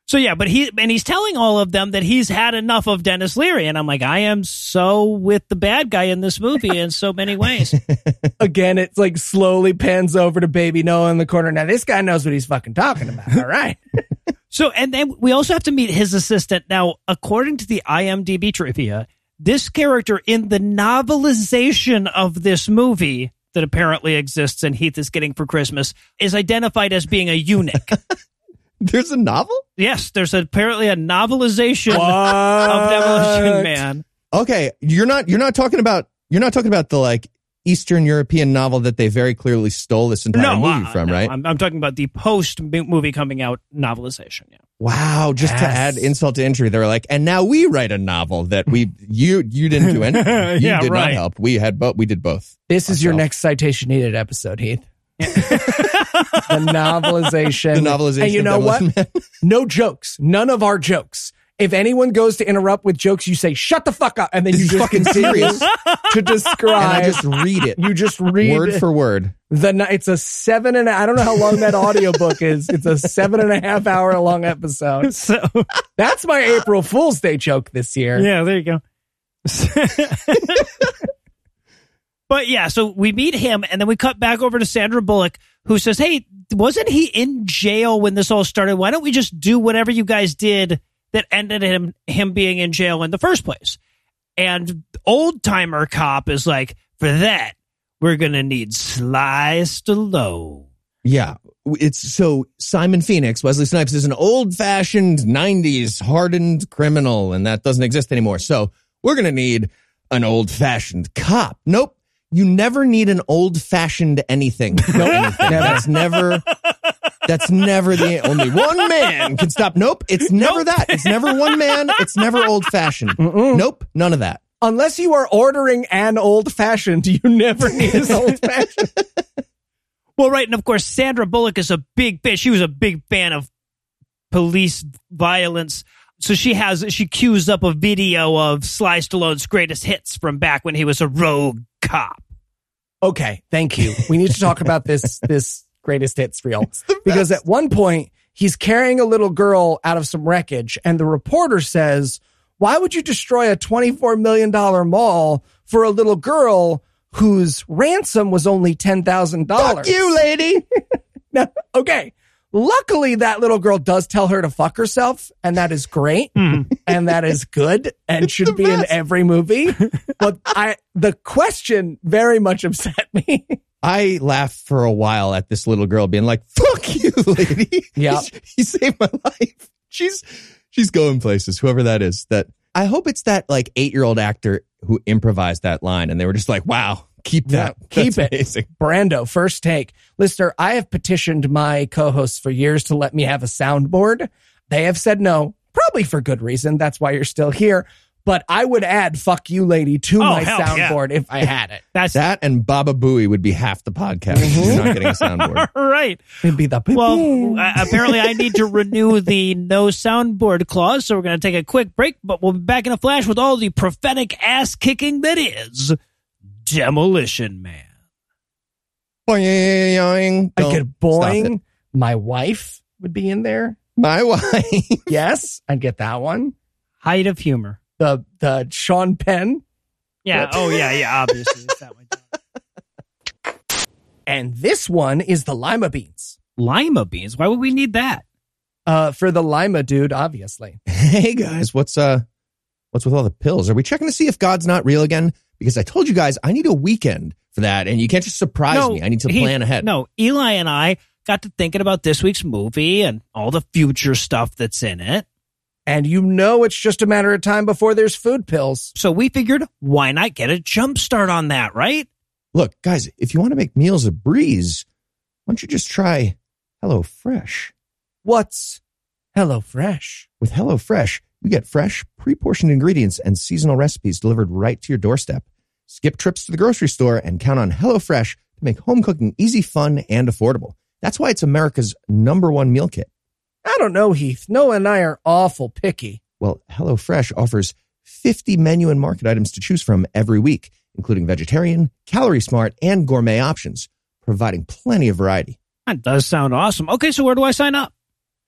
So yeah, but he and he's telling all of them that he's had enough of Denis Leary, and I'm like, I am so with the bad guy in this movie in so many ways. Again, it's like slowly pans over to baby Noah in the corner. Now this guy knows what he's fucking talking about. All right. So, and then we also have to meet his assistant. Now, according to the IMDb trivia, this character in the novelization of this movie that apparently exists and Heath is getting for Christmas is identified as being a eunuch. There's a novel? yes, there's apparently a novelization of What? Demolition Man. Okay, you're not you're not talking about you're not talking about the like Eastern European novel that they very clearly stole this entire No, movie uh, from, no, right? I'm, I'm talking about the post movie coming out novelization. Yeah. Wow, just to add insult to injury, they were like, and now we write a novel that we you you didn't do anything. You Yeah, did not right. help. We had both we did both. This is your next citation needed episode, Heath. the novelization. The novelization And you know what? No jokes. None of our jokes. If anyone goes to interrupt with jokes, you say, shut the fuck up. And then you just fucking serious. to describe. And I just read it you just read it. word for word. the, it's a seven and a, I don't know how long that audiobook is. It's a seven and a half hour long episode. So, That's my April Fool's Day joke this year. yeah, there you go. But yeah, so we meet him and then we cut back over to Sandra Bullock who says, Hey, wasn't he in jail when this all started? Why don't we just do whatever you guys did that ended him him being in jail in the first place? And old timer cop is like, for that, we're gonna need Sly Stallone. Yeah. It's so Simon Phoenix, Wesley Snipes is an old fashioned 90s hardened criminal, and that doesn't exist anymore. So we're going to need an old fashioned cop. Nope. You never need an old fashioned anything. No, anything. That's never. That's never the only one man can stop. Nope. It's never Nope. that. It's never one man. It's never old fashioned. Nope. None of that. Unless you are ordering an old fashioned, you never need an old fashioned. Well, right, and of course, Sandra Bullock is a big bitch. She was a big fan of police violence. So she has she cues up a video of Sly Stallone's greatest hits from back when he was a rogue cop. Okay, thank you. We need to talk about this this greatest hits reel because at one point he's carrying a little girl out of some wreckage, and the reporter says, "Why would you destroy a twenty four million dollar mall for a little girl whose ransom was only ten thousand dollars?" You, lady. Now, okay. Luckily, that little girl does tell her to fuck herself, and that is great, hmm. and that is good, and should the be in every movie. But I, the question very much upset me. I laughed for a while at this little girl being like, "Fuck you, lady." Yeah. he saved my life. She's she's going places. Whoever that is. That I hope it's that like eight year old actor who improvised that line, and they were just like, "Wow, keep that, Yeah, keep it. Amazing. Brando, first take. Lister, I have petitioned my co-hosts for years to let me have a soundboard. They have said no, probably for good reason. That's why you're still here. but I would add "fuck you, lady" to Oh, my hell yeah. soundboard if I had it. That's That and Baba Booey would be half the podcast. if You're not getting a soundboard. right. It'd be the Well, uh, apparently I need to renew the no soundboard clause, so we're going to take a quick break, but we'll be back in a flash with all the prophetic ass kicking that is Demolition Man. Boing. I Don't could boing. My wife would be in there. My wife. Yes, I'd get that one. Height of humor. The the Sean Penn Yeah. Oh, yeah, yeah. Obviously, it's that one. and this one is the lima beans. Lima beans. Why would we need that? Uh, for the lima dude, obviously. Hey guys, what's uh what's with all the pills? Are we checking to see if God's not real again? Because I told you guys I need a weekend for that, and you can't just surprise me. I need to he- plan ahead. No, Eli and I got to thinking about this week's movie and all the future stuff that's in it. And you know it's just a matter of time before there's food pills. So we figured, why not get a jump start on that, right? Look, guys, if you want to make meals a breeze, why don't you just try HelloFresh? What's Hello Fresh? With HelloFresh, you get fresh, pre-portioned ingredients and seasonal recipes delivered right to your doorstep. Skip trips to the grocery store and count on HelloFresh to make home cooking easy, fun, and affordable. That's why it's America's number one meal kit. I don't know, Heath. Noah and I are awful picky. Well, HelloFresh offers 50 menu and market items to choose from every week, including vegetarian, calorie smart, and gourmet options, providing plenty of variety. That does sound awesome. Okay, so where do I sign up?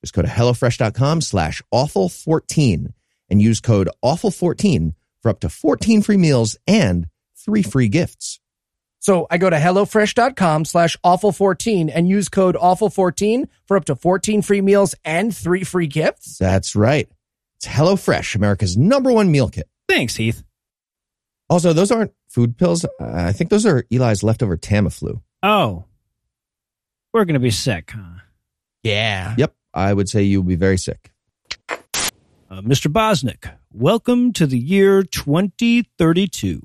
Just go to HelloFresh.com slash awful14 and use code awful14 for up to 14 free meals and three free gifts. So I go to HelloFresh.com slash awful14 and use code awful14 for up to 14 free meals and three free gifts. That's right. It's HelloFresh, America's number one meal kit. Thanks, Heath. Also, those aren't food pills. Uh, I think those are Eli's leftover Tamiflu. Oh, we're going to be sick, huh? Yeah. Yep, I would say you'll be very sick. Uh, Mr. Bosnick, welcome to the year 2032.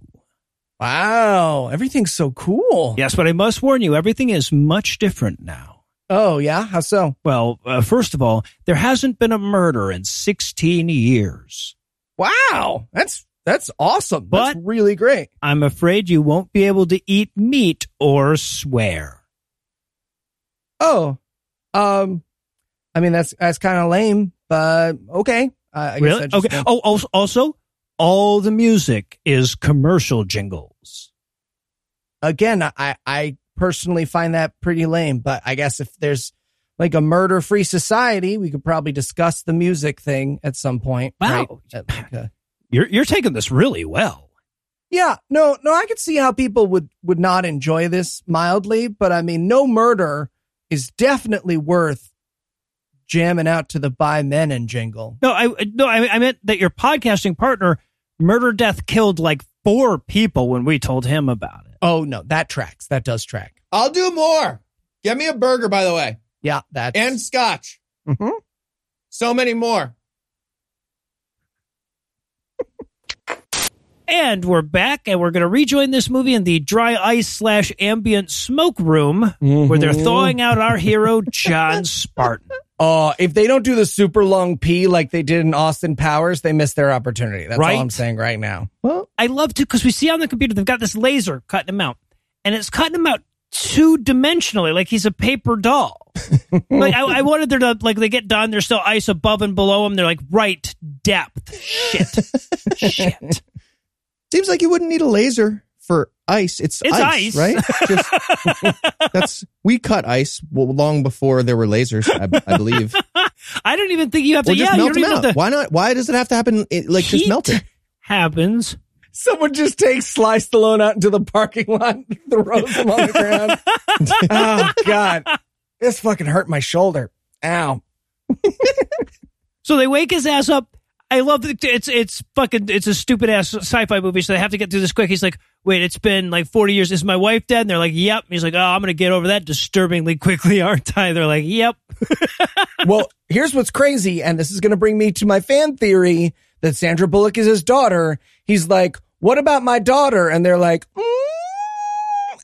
Wow. Everything's so cool. Yes, but I must warn you, everything is much different now. Oh, yeah? How so? Well, uh, first of all, there hasn't been a murder in 16 years. Wow. That's that's awesome. But- that's really great. I'm afraid you won't be able to eat meat or swear. Oh. Um I mean that's that's kind of lame, but okay. I, I really? Okay. Oh, also, also, all the music is commercial jingles. again, I I personally find that pretty lame, but I guess if there's like a murder free society, we could probably discuss the music thing at some point. Wow. right? Like a- You're you're taking this really well. yeah, no, no, I could see how people would would not enjoy this mildly, but I mean, no murder is definitely worth jamming out to the "By Men" and jingle. No, I no, I, I meant that your podcasting partner, Murder Death, killed like four people when we told him about it. Oh no, that tracks. That does track. I'll do more. Get me a burger, by the way, Yeah, that and scotch. Mhm. So many more. And we're back, and we're going to rejoin this movie in the dry ice slash ambient smoke room where they're Mhm. thawing out our hero John Spartan. Oh, if they don't do the super long P like they did in Austin Powers, they missed their opportunity. That's Right? all I'm saying right now. Well, I love to because we see on the computer they've got this laser cutting him out, and it's cutting him out two dimensionally, like he's a paper doll. like I, I wanted there to like they get done, there's still ice above and below him. They're like right depth. Shit, shit. seems like you wouldn't need a laser for ice. It's, It's ice. right? Just, that's we cut ice long before there were lasers. I, I believe. I don't even think you have to. Or just yeah, you melt don't them even out. to. Why not? Why does it have to happen? It, like just melt it. Happens. Someone just takes Sly Stallone out into the parking lot, and throws him on the ground. oh God, this fucking hurt my shoulder. Ow. So they wake his ass up. I love that it's it's fucking it's a stupid ass sci-fi movie, so they have to get through this quick. He's like, "Wait, it's been like forty years. Is my wife dead?" And they're like, "Yep." He's like, "Oh, I'm gonna get over that disturbingly quickly, aren't I?" They're like, "Yep." Well, here's what's crazy, and this is going to bring me to my fan theory that Sandra Bullock is his daughter. He's like, "What about my daughter?" And they're like, mm.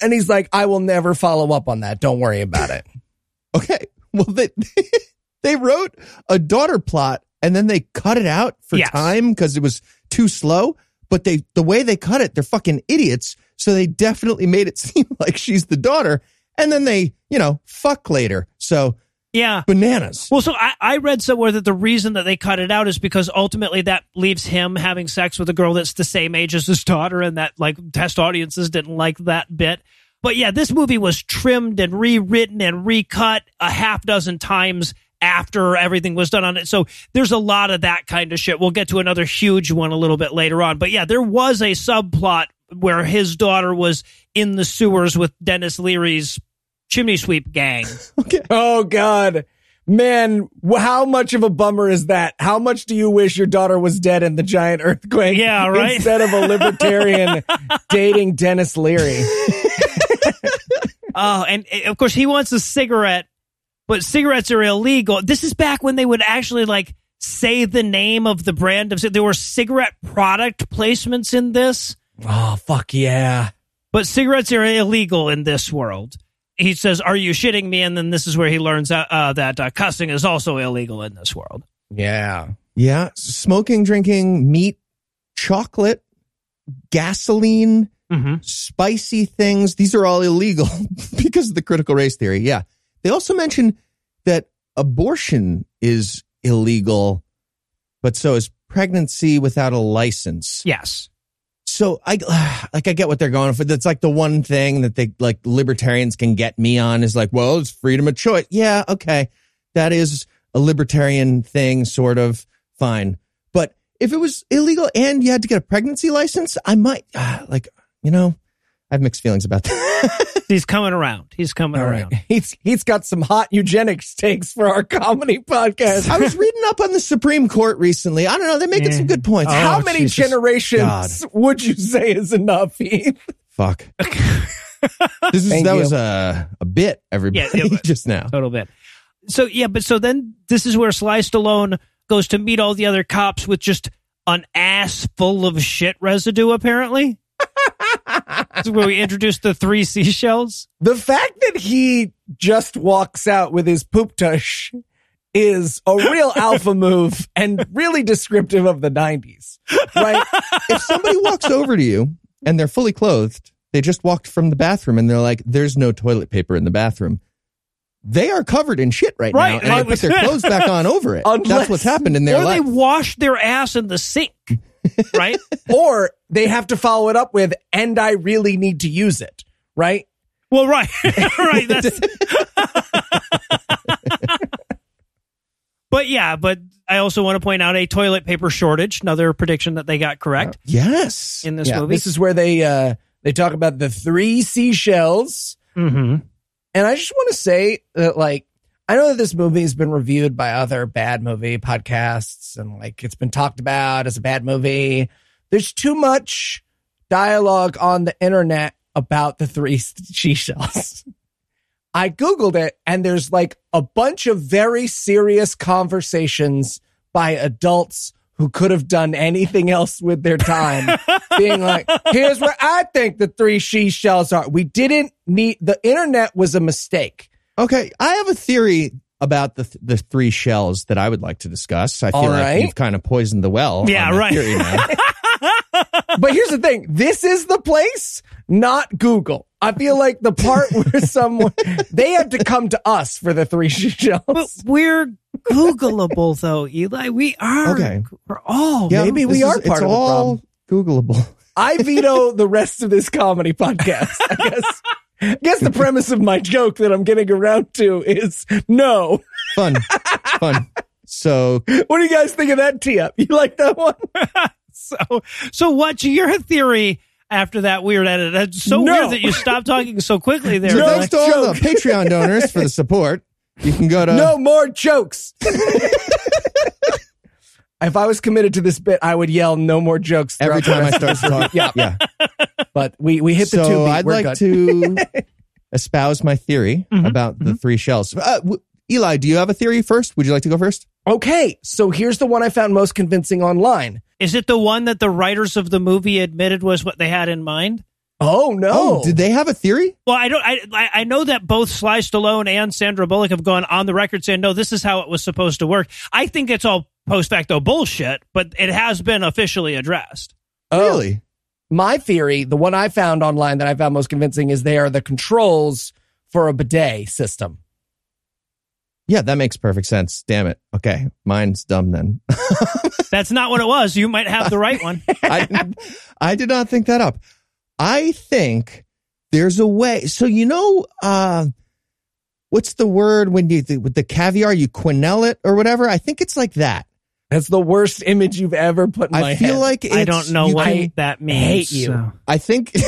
and he's like, "I will never follow up on that. Don't worry about it." Okay. Well, they they wrote a daughter plot and then they cut it out for Yes. time because it was too slow, but they the way they cut it, they're fucking idiots. So they definitely made it seem like she's the daughter, and then they, you know, fuck later. So Yeah. bananas. Well, so I, I read somewhere that the reason that they cut it out is because ultimately that leaves him having sex with a girl that's the same age as his daughter, and that like test audiences didn't like that bit. But yeah, this movie was trimmed and rewritten and recut a half dozen times after everything was done on it. So there's a lot of that kind of shit. We'll get to another huge one a little bit later on. But yeah, there was a subplot where his daughter was in the sewers with Denis Leary's chimney sweep gang. Oh God, man, how much of a bummer is that? How much do you wish your daughter was dead in the giant earthquake? Yeah, right? Instead of a libertarian dating Denis Leary. Oh, and uh, of course he wants a cigarette, but cigarettes are illegal. This is back when they would actually like say the name of the brand of there were cigarette product placements in this, Oh fuck yeah! but cigarettes are illegal in this world. He says, "Are you shitting me?" And then this is where he learns uh, uh, that uh, cussing is also illegal in this world. Yeah. Yeah, smoking, drinking, meat, chocolate, gasoline, Mm-hmm. spicy things. These are all illegal because of the critical race theory. Yeah. They also mention that abortion is illegal, but so is pregnancy without a license. Yes. So I like I get what they're going for. That's like the one thing that they like libertarians can get me on is like, well, it's freedom of choice. Yeah, okay. That is a libertarian thing, sort of fine. But if it was illegal and you had to get a pregnancy license, I might like, you know, I have mixed feelings about that. He's coming around. He's coming All around. right. He's he's got some hot eugenics takes for our comedy podcast. I was reading up on the Supreme Court recently. I don't know. They're making some good points. Oh, How many Jesus. generations God. would you say is enough? Heath? Fuck. this is Thank that you. was a a bit. Everybody Yeah, yeah, but- just now. total bit. So yeah, but so then this is where Sly Stallone goes to meet all the other cops with just an ass full of shit residue. Apparently, where we introduced the three seashells. The fact that he just walks out with his poop tush is a real alpha move and really descriptive of the 90s, right? if somebody walks over to you and they're fully clothed, they just walked from the bathroom and they're like, "There's no toilet paper in the bathroom." They are covered in shit right, Right. now, and they put their clothes back on over it. Unless- That's what's happened in their or they life. wash their ass in the sink, right? or they have to follow it up with, and I really need to use it, right? well, right, right. That's. but yeah, but I also want to point out a toilet paper shortage. Another prediction that they got correct yes, in this yeah, movie. this is where they uh they talk about the three seashells. mm-hmm. And I just want to say that, like, I know that this movie has been reviewed by other bad movie podcasts and, like, it's been talked about as a bad movie. There's too much dialogue on the internet about the three seashells. I Googled it and there's like a bunch of very serious conversations by adults who could have done anything else with their time being like, here's where I think the three she shells are. We didn't need the internet was a mistake. Okay, I have a theory about the the three shells that I would like to discuss. I feel All like right. you've kind of poisoned the well. Yeah, on right. theory now. But here's the thing. This is the place, not Google. I feel like the part where someone they had to come to us for the three she shells. But we're Googleable though, Eli. We are. Okay. We're all. Yeah, Maybe we are is- part it's of the all Googleable. I veto the rest of this comedy podcast. I guess. I guess the premise of my joke that I'm getting around to is no. Fun, fun. So What do you guys think of that tee up? You like that one? So, so what's your theory after that weird edit? That's so No. weird that you stopped talking so quickly there. So No thanks to all joke. the Patreon donors for the support. You can go to no more jokes. if I was committed to this bit, I would yell no more jokes every time I start of to talk. Yeah. yeah. But we we hit the so two beat. I'd We're like good. to espouse my theory Mhm, about the three shells. Uh, w- Eli, do you have a theory first? Would you like to go first? Okay, so here's the one I found most convincing online. Is it the one that the writers of the movie admitted was what they had in mind? Oh no! Oh, did they have a theory? Well, I don't. I I- I know that both Sly Stallone and Sandra Bullock have gone on the record saying no, this is how it was supposed to work. I think it's all post facto bullshit, but it has been officially addressed. Oh. Really? My theory, the one I found online that I found most convincing, is they are the controls for a bidet system. Yeah, that makes perfect sense. Damn it. Okay, mine's dumb then. That's not what it was. You might have the right one. I, I did not think that up. I think there's a way. So you know, uh, what's the word when you with the caviar you quenelle it or whatever? I think it's like that. That's the worst image you've ever put in my I feel head. like I don't know you what can- that means. hate you. so. I think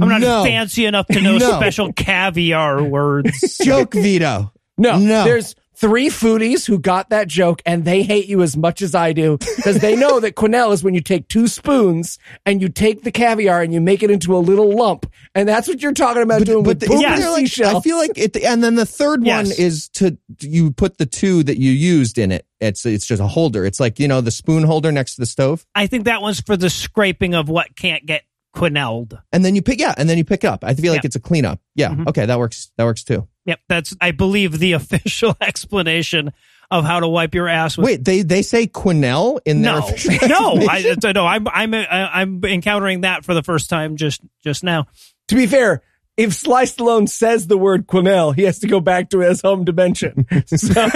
I'm not no. fancy enough to know No. special caviar words. joke veto. no, No. There's three foodies who got that joke and they hate you as much as I do because they know that quenelle is when you take two spoons and you take the caviar and you make it into a little lump. And that's what you're talking about doing with the- poop yes. like- seashell. I feel like it, and then the third one is to you put the two that you used in it. It's it's just a holder. It's like you know the spoon holder next to the stove, I think that one's for the scraping of what can't get quenelled. and then you pick yeah, and then you pick up. I feel like Yeah. it's a cleanup. Yeah, Mhm. okay, that works. That works too. Yep, that's I believe the official explanation of how to wipe your ass with. Wait, they they say quenelle in their no, no? I, no. I'm I'm uh, I'm encountering that for the first time just just now. to be fair, if Sly Stallone says the word quenelle, he has to go back to his home dimension. So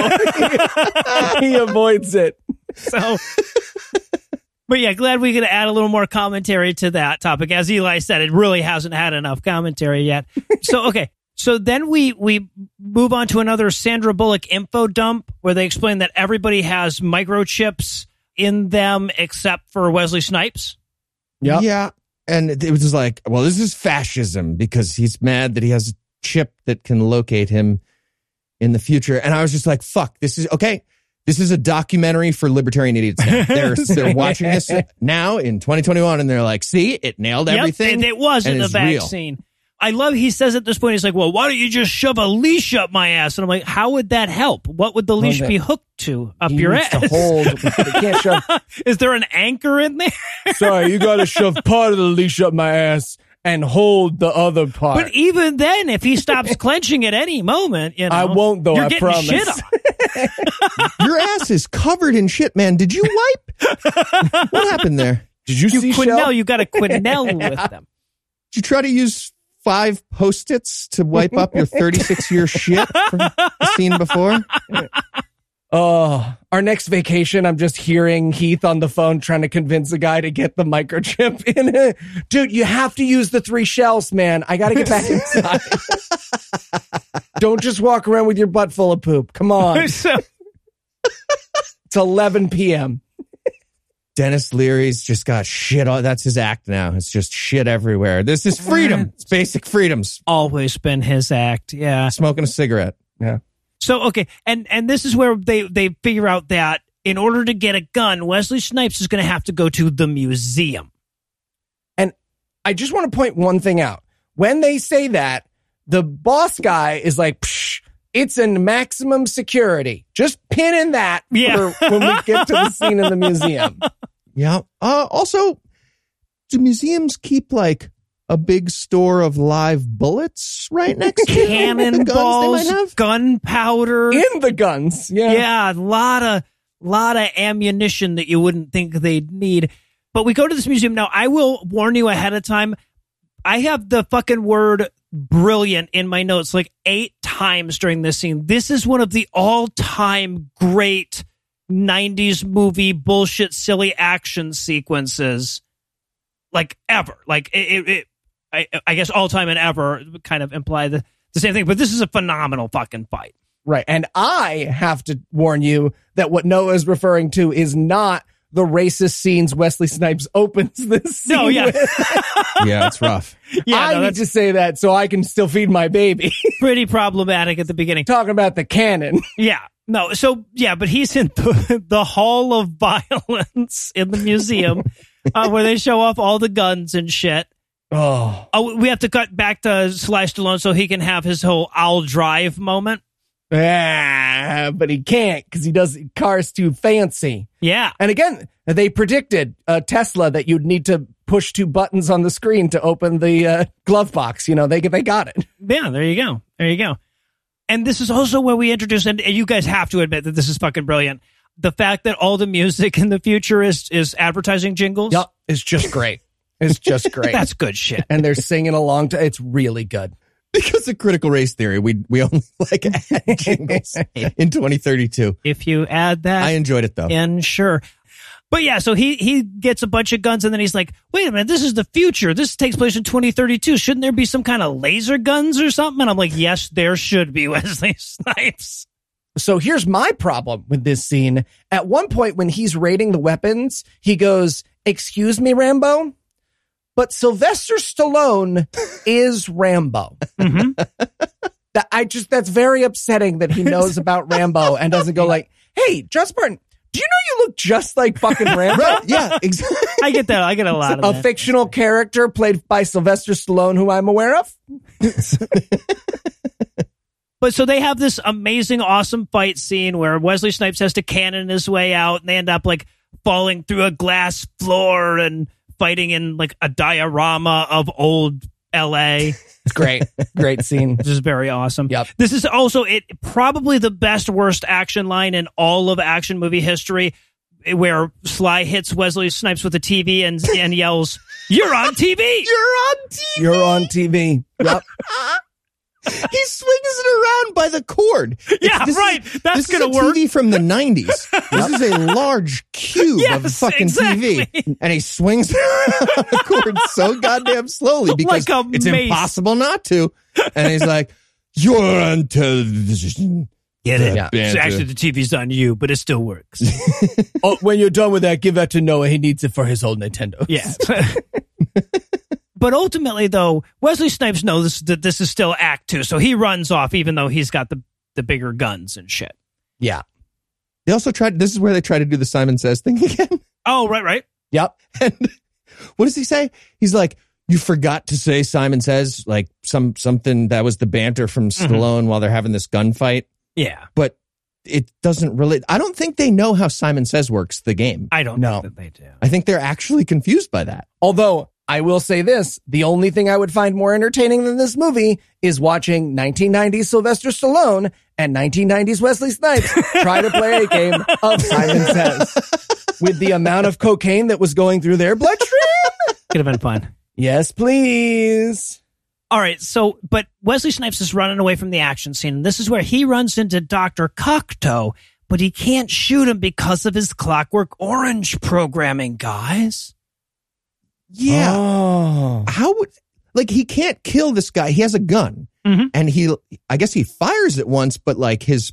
he avoids it. So, but yeah, glad we could add a little more commentary to that topic. As Eli said, it really hasn't had enough commentary yet. So, okay. So then we we move on to another Sandra Bullock info dump where they explain that everybody has microchips in them except for Wesley Snipes. Yeah. Yeah. And it was just like, well, this is fascism because he's mad that he has a chip that can locate him in the future. And I was just like, fuck, this is okay. This is a documentary for libertarian idiots. Now. They're they're watching this now in 2021, and they're like, see, it nailed Yep, everything. and it was and in the it's real. Vaccine. I love he says at this point, he's like, Well, why don't you just shove a leash up my ass? And I'm like, How would that help? What would the leash be hooked to up He your needs ass? to hold. Can't shove. Is there an anchor in there? Sorry, you got to shove part of the leash up my ass and hold the other part. But even then, if he stops clenching at any moment, you know, I won't, though, You're I getting promise. shit on. Your ass is covered in shit, man. Did you wipe? what happened there? Did you, You see Quenelle, Shell? you got a Quenelle with them. Did you try to use five post-its to wipe up your 36 year shit from the scene before? Oh, our next vacation, I'm just hearing Heath on the phone trying to convince a guy to get the microchip in it. Dude, you have to use the three shells, man. I got to get back inside. Don't just walk around with your butt full of poop. Come on. It's 11 p.m. Denis Leary's just got shit on. That's his act now. It's just shit everywhere. This is freedom. It's basic freedoms. always been his act. Yeah. Smoking a cigarette. Yeah. So okay, and and this is where they they figure out that in order to get a gun, Wesley Snipes is going to have to go to the museum. And I just want to point one thing out. When they say that, the boss guy is like, Psh, it's in maximum security. Just pin in that Yeah. for when we get to the scene in the museum. Yeah. Uh, also, do museums keep like a big store of live bullets right next to the guns they Cannonballs, might gunpowder. In the guns. Yeah. yeah, a lot of lot of ammunition that you wouldn't think they'd need. But we go to this museum now. I will warn you ahead of time. I have the fucking word brilliant in my notes like eight times during this scene. This is one of the all-time great 90s movie bullshit silly action sequences like ever. Like it, it, it I, I guess all time and ever kind of imply the, the same thing, but this is a phenomenal fucking fight. Right. And I have to warn you that what Noah is referring to is not the racist scenes Wesley Snipes opens this scene No, yeah. with. yeah, it's rough. Yeah, I no, need that's to say that so I can still feed my baby. pretty problematic at the beginning. Talking about the cannon. Yeah. No, so yeah, but he's in the, the Hall of Violence in the museum uh, where they show off all the guns and shit. Oh. Oh, we have to cut back to Sly Stallone so he can have his whole "I'll drive" moment. Ah, but he can't because he does cars too fancy. Yeah. And again, they predicted uh, Tesla that you'd need to push two buttons on the screen to open the uh, glove box. You know, they they got it. Yeah, there you go. There you go. And this is also where we introduce, and you guys have to admit that this is fucking brilliant. The fact that all the music in the future is is advertising jingles. Yep, it's just great. It's just great. That's good shit. and they're singing along to it's really good. Because of critical race theory, we we only like ad jingles in 2032. If you add that I enjoyed it though. And sure. But yeah, so he he gets a bunch of guns and then he's like, "Wait a minute, this is the future. This takes place in 2032. Shouldn't there be some kind of laser guns or something?" And I'm like, "Yes, there should be Wesley Snipes." So here's my problem with this scene. At one point, when he's raiding the weapons, he goes, Excuse me, Rambo? But Sylvester Stallone is Rambo. Mhm. That I just that's very upsetting that he knows about Rambo and doesn't go like, "Hey, John Spartan, do you know you look just like fucking Rambo?" Right? Yeah, exactly. I get that. I get a lot of A that. fictional character played by Sylvester Stallone, who I'm aware of. But so they have this amazing, awesome fight scene where Wesley Snipes has to cannon his way out, and they end up like falling through a glass floor and fighting in like a diorama of old L.A. It's great, great scene. This is very awesome. Yep. This is also it probably the best worst action line in all of action movie history, eh, where Sly hits Wesley Snipes with a TV and and yells, "You're on TV!" You're on TV. You're on TV. Yep. he swings it around by the cord. Yeah, This is- right. That's this gonna is a work. TV from the 90s. This is a large cube of Yes, fucking exactly. TV. And he swings it around the cord so goddamn slowly because Like it's mace. impossible not to. And he's like, You're on television. Get it? Yeah. So actually, the TV's on you, but it still works. oh, when you're done with that, give that to Noah. He needs it for his old Nintendo. Yeah. But ultimately, though, Wesley Snipes knows that this is still Act Two, so he runs off, even though he's got the the bigger guns and shit. Yeah. They also tried, this is where they try to do the Simon Says thing again. Oh, right, right. Yep. And what does he say? He's like, you forgot to say Simon Says, like some something that was the banter from Mm-hmm. Stallone while they're having this gunfight. Yeah, But it doesn't really, I don't think they know how Simon Says works the game. I don't know. that they do. I think they're actually confused by that. Although I will say this, the only thing I would find more entertaining than this movie is watching 1990s Sylvester Stallone and 1990s Wesley Snipes try to play a game of Simon Says. With the amount of cocaine that was going through their bloodstream? Could have been fun. Yes, please. All right, so but Wesley Snipes is running away from the action scene, and this is where he runs into Doctor Cocteau, but he can't shoot him because of his Clockwork Orange programming, guys. Yeah. Oh. How would, like, he can't kill this guy. He has a gun Mhm. and he, I guess he fires it once, but like his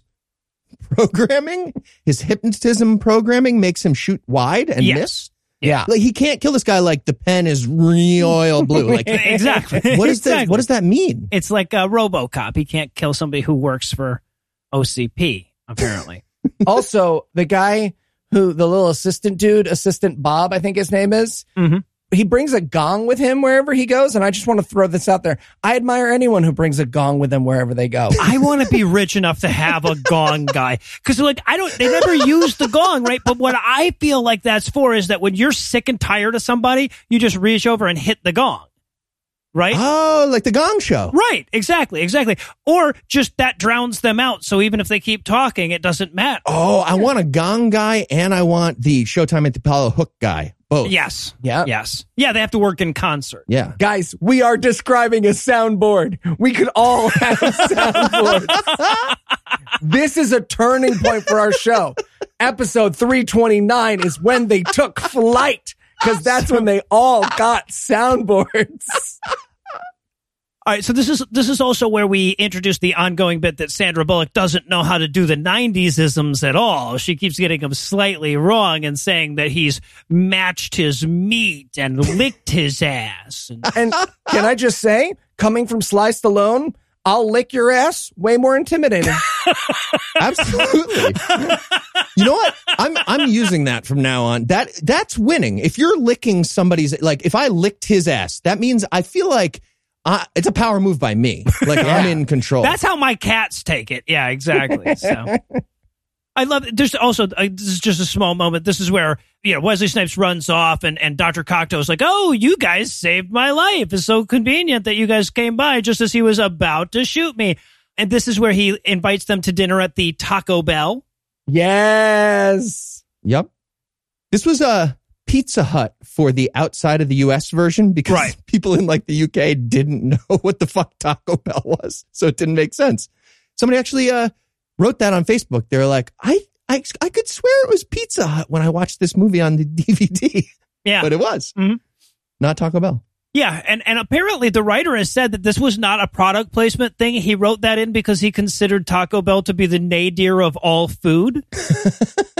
programming, his hypnotism programming makes him shoot wide and Yes. miss. Yeah. Like, he can't kill this guy like the pen is royal blue. Like, exactly. what is that? What does that mean? It's like a RoboCop. He can't kill somebody who works for OCP. Apparently, also, the guy who, the little assistant dude, assistant Bob, I think his name is, Mhm. He brings a gong with him wherever he goes. And I just want to throw this out there. I admire anyone who brings a gong with them wherever they go. I want to be rich enough to have a gong guy because, like, I don't. They never use the gong, right? But what I feel like that's for is that when you're sick and tired of somebody, you just reach over and hit the gong, right? Oh, like the Gong Show. Right, exactly, exactly. Or just that drowns them out. So even if they keep talking, it doesn't matter. Oh, I want a gong guy and I want the Showtime at the Apollo hook guy. Both. Yes. Yeah. Yes. Yeah, they have to work in concert. Yeah. Guys, we are describing a soundboard. We could all have soundboards. this is a turning point for our show. Episode 329 is when they took flight because that's when they all got soundboards. All right, so this is this is also where we introduce the ongoing bit that Sandra Bullock doesn't know how to do the '90s isms at all. She keeps getting them slightly wrong and saying that he's matched his meat and licked his ass. And, And can I just say, coming from Sly Stallone, I'll lick your ass way more intimidating. Absolutely. you know what? I'm I'm using that from now on. That that's winning. If you're licking somebody's like if I licked his ass, that means I feel like I, it's a power move by me. Like I'm in control. That's how my cats take it. Yeah, exactly. So I love it. There's also, uh, this is just a small moment. This is where, you know, Wesley Snipes runs off and, and Dr. Cocteau is like, oh, you guys saved my life. It's so convenient that you guys came by just as he was about to shoot me. And this is where he invites them to dinner at the Taco Bell. Yes. Yep. This was a Pizza Hut for the outside of the US version because Right. people in like the UK didn't know what the fuck Taco Bell was. So it didn't make sense. Somebody actually uh, wrote that on Facebook. They're like, I, I, I could swear it was Pizza Hut when I watched this movie on the DVD, Yeah. but it was Mhm. not Taco Bell. Yeah, and, and apparently the writer has said that this was not a product placement thing. He wrote that in because he considered Taco Bell to be the nadir of all food.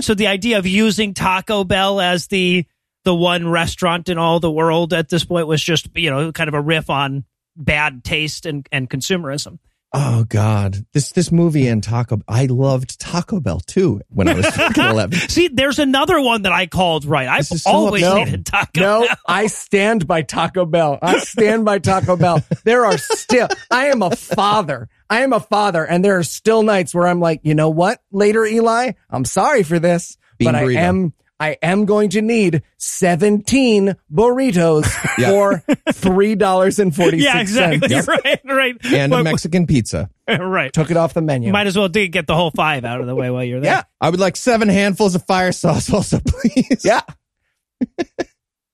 so the idea of using Taco Bell as the the one restaurant in all the world at this point was just, you know, kind of a riff on bad taste and, and consumerism. Oh God, this this movie and Taco. I loved Taco Bell too when I was fucking eleven. See, there's another one that I called right. I've so always up- no, hated Taco No, Bell. I stand by Taco Bell. I stand by Taco Bell. There are still, I am a father. I am a father, and there are still nights where I'm like, you know what? Later, Eli, I'm sorry for this, Bean but I am, I am going to need 17 burritos for $3.46. Yeah, exactly. Right, right. and a Mexican pizza. right. Took it off the menu. Might as well do- get the whole five out of the way while you're there. yeah. I would like seven handfuls of fire sauce, also, please. Yeah.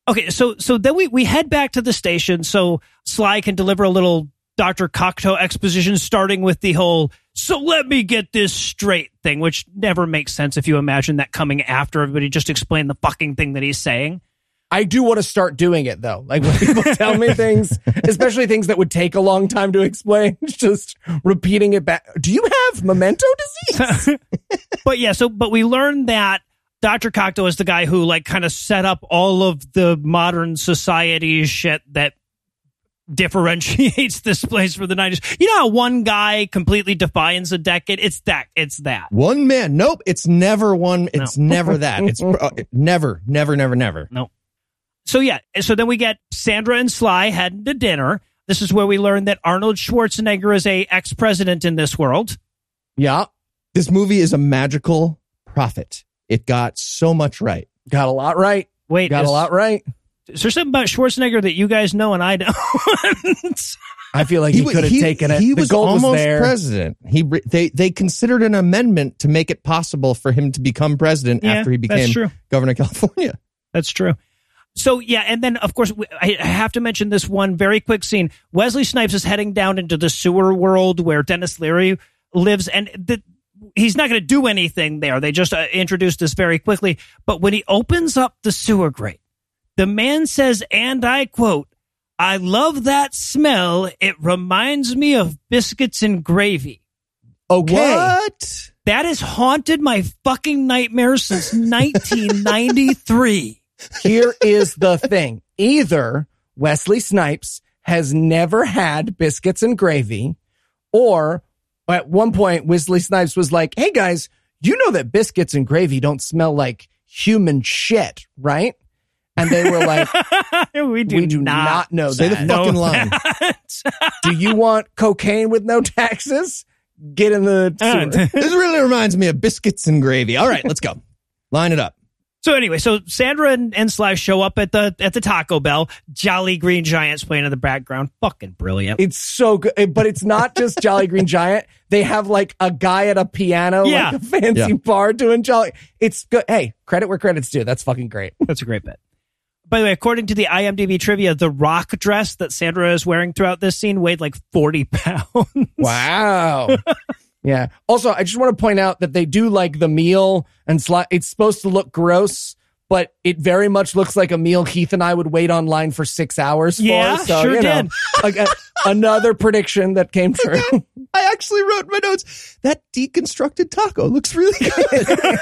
Okay, so so then we we head back to the station so Sly can deliver a little Dr. Cocteau exposition starting with the whole so let me get this straight thing, which never makes sense if you imagine that coming after everybody just explain the fucking thing that he's saying. I do want to start doing it though. Like when people tell me things, especially things that would take a long time to explain, just repeating it back. Do you have memento disease? But yeah, so but we learned that Dr. Cocteau is the guy who like kind of set up all of the modern society shit that differentiates this place from the 90s. You know how one guy completely defines a decade? It's that. It's that. One man. Nope. It's never one. It's never that. It's uh, never, never, never, never. So yeah, so then we get Sandra and Sly heading to dinner. This is where we learn that Arnold Schwarzenegger is a ex-president in this world. yeah. This movie is a magical prophet. It got so much right. Got a lot right. Wait, Got is, a lot right. Is there something about Schwarzenegger that you guys know and I don't? I feel like he, wa- could have taken it. He the was gold almost was there. president. He they they considered an amendment to make it possible for him to become president Yeah, after he became true. governor of California. That's true. So yeah, and then of course we- I I have to mention this one very quick scene. Wesley Snipes is heading down into the sewer world where Denis Leary lives, and the, he's not going to do anything there. They just uh, introduced this very quickly. But when he opens up the sewer grate, the man says, and I quote, "I love that smell. It reminds me of biscuits and gravy." Okay. What? That has haunted my fucking nightmares since 1993. Here is the thing. Either Wesley Snipes has never had biscuits and gravy, or at one point, Wesley Snipes was like, Hey guys, you know that biscuits and gravy don't smell like human shit, right? And they were like, we do, We do not, know Say the that. fucking know line. do you want cocaine with no taxes? Get in the sewer. This really reminds me of biscuits and gravy. All right, let's go. Line it up. so anyway, so Sandra and, and Sly show up at the at the Taco Bell. Jolly Green Giants playing in the background. Fucking brilliant. It's so good, but it's not just Jolly Green Giant. They have like a guy at a piano, Yeah. like a fancy Yeah. bar doing Jolly. It's good. Hey, credit where credit's due. That's fucking great. That's a great bit. By the way, according to the IMDb trivia, the rock dress that Sandra is wearing throughout this scene weighed like 40 pounds. Wow. yeah. Also, I just want to point out that they do like the meal and sli- it's supposed to look gross, but it very much looks like a meal Heath and I would wait online for six hours Yeah, for. So, sure you know, did. like, uh, another prediction that came true. I actually wrote in my notes that deconstructed taco looks really good.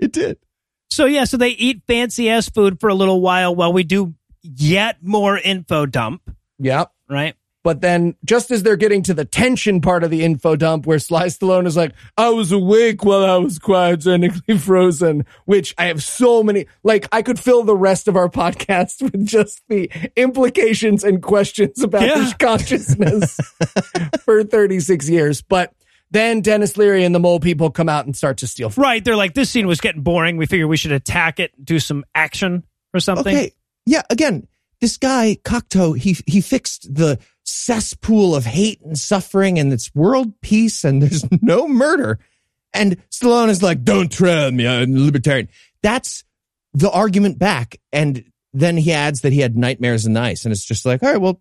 it did. So yeah, so they eat fancy ass food for a little while while we do yet more info dump. yep. right? But then, just as they're getting to the tension part of the info dump, where Sly Stallone is like, "I was awake while I was cryogenically frozen," which I have so many. Like, I could fill the rest of our podcast with just the implications and questions about Yeah. his consciousness for 36 years. But then Denis Leary and the mole people come out and start to steal. food. Right. They're like, this scene was getting boring. We figured we should attack it, do some action or something. Okay. Yeah. Again, this guy Cocteau, he he fixed the cesspool of hate and suffering, and it's world peace, and there's no murder. And Stallone is like, "Don't tread me, I'm libertarian." That's the argument back. And then he adds that he had nightmares and ice, and it's just like, all right, well,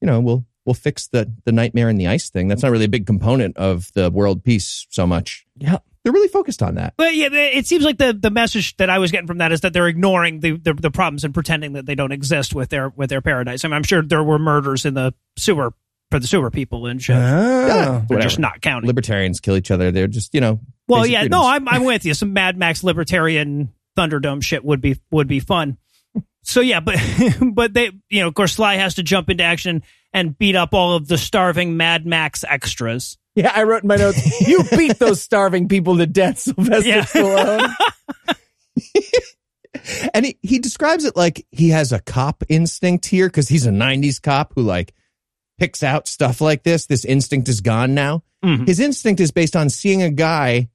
you know, we'll we'll fix the the nightmare in the ice thing. That's not really a big component of the world peace so much. Yeah. They're really focused on that. But yeah, it seems like the, the message that I was getting from that is that they're ignoring the, the, the problems and pretending that they don't exist with their with their paradise. I mean, I'm sure there were murders in the sewer for the sewer people and shit. Ah. Yeah, They're whatever. just not counting. Libertarians kill each other. They're just, you know. Well, yeah, freedoms. no, I'm I'm with you. Some Mad Max libertarian Thunderdome shit would be would be fun. So yeah, but but they you know, of course Sly has to jump into action and beat up all of the starving Mad Max extras. Yeah, I wrote in my notes. You beat those starving people to death, Sylvester Yeah. Stallone. and he, he describes it like he has a cop instinct here because he's a 90s cop who like picks out stuff like this this instinct is gone now Mhm. his instinct is based on seeing a guy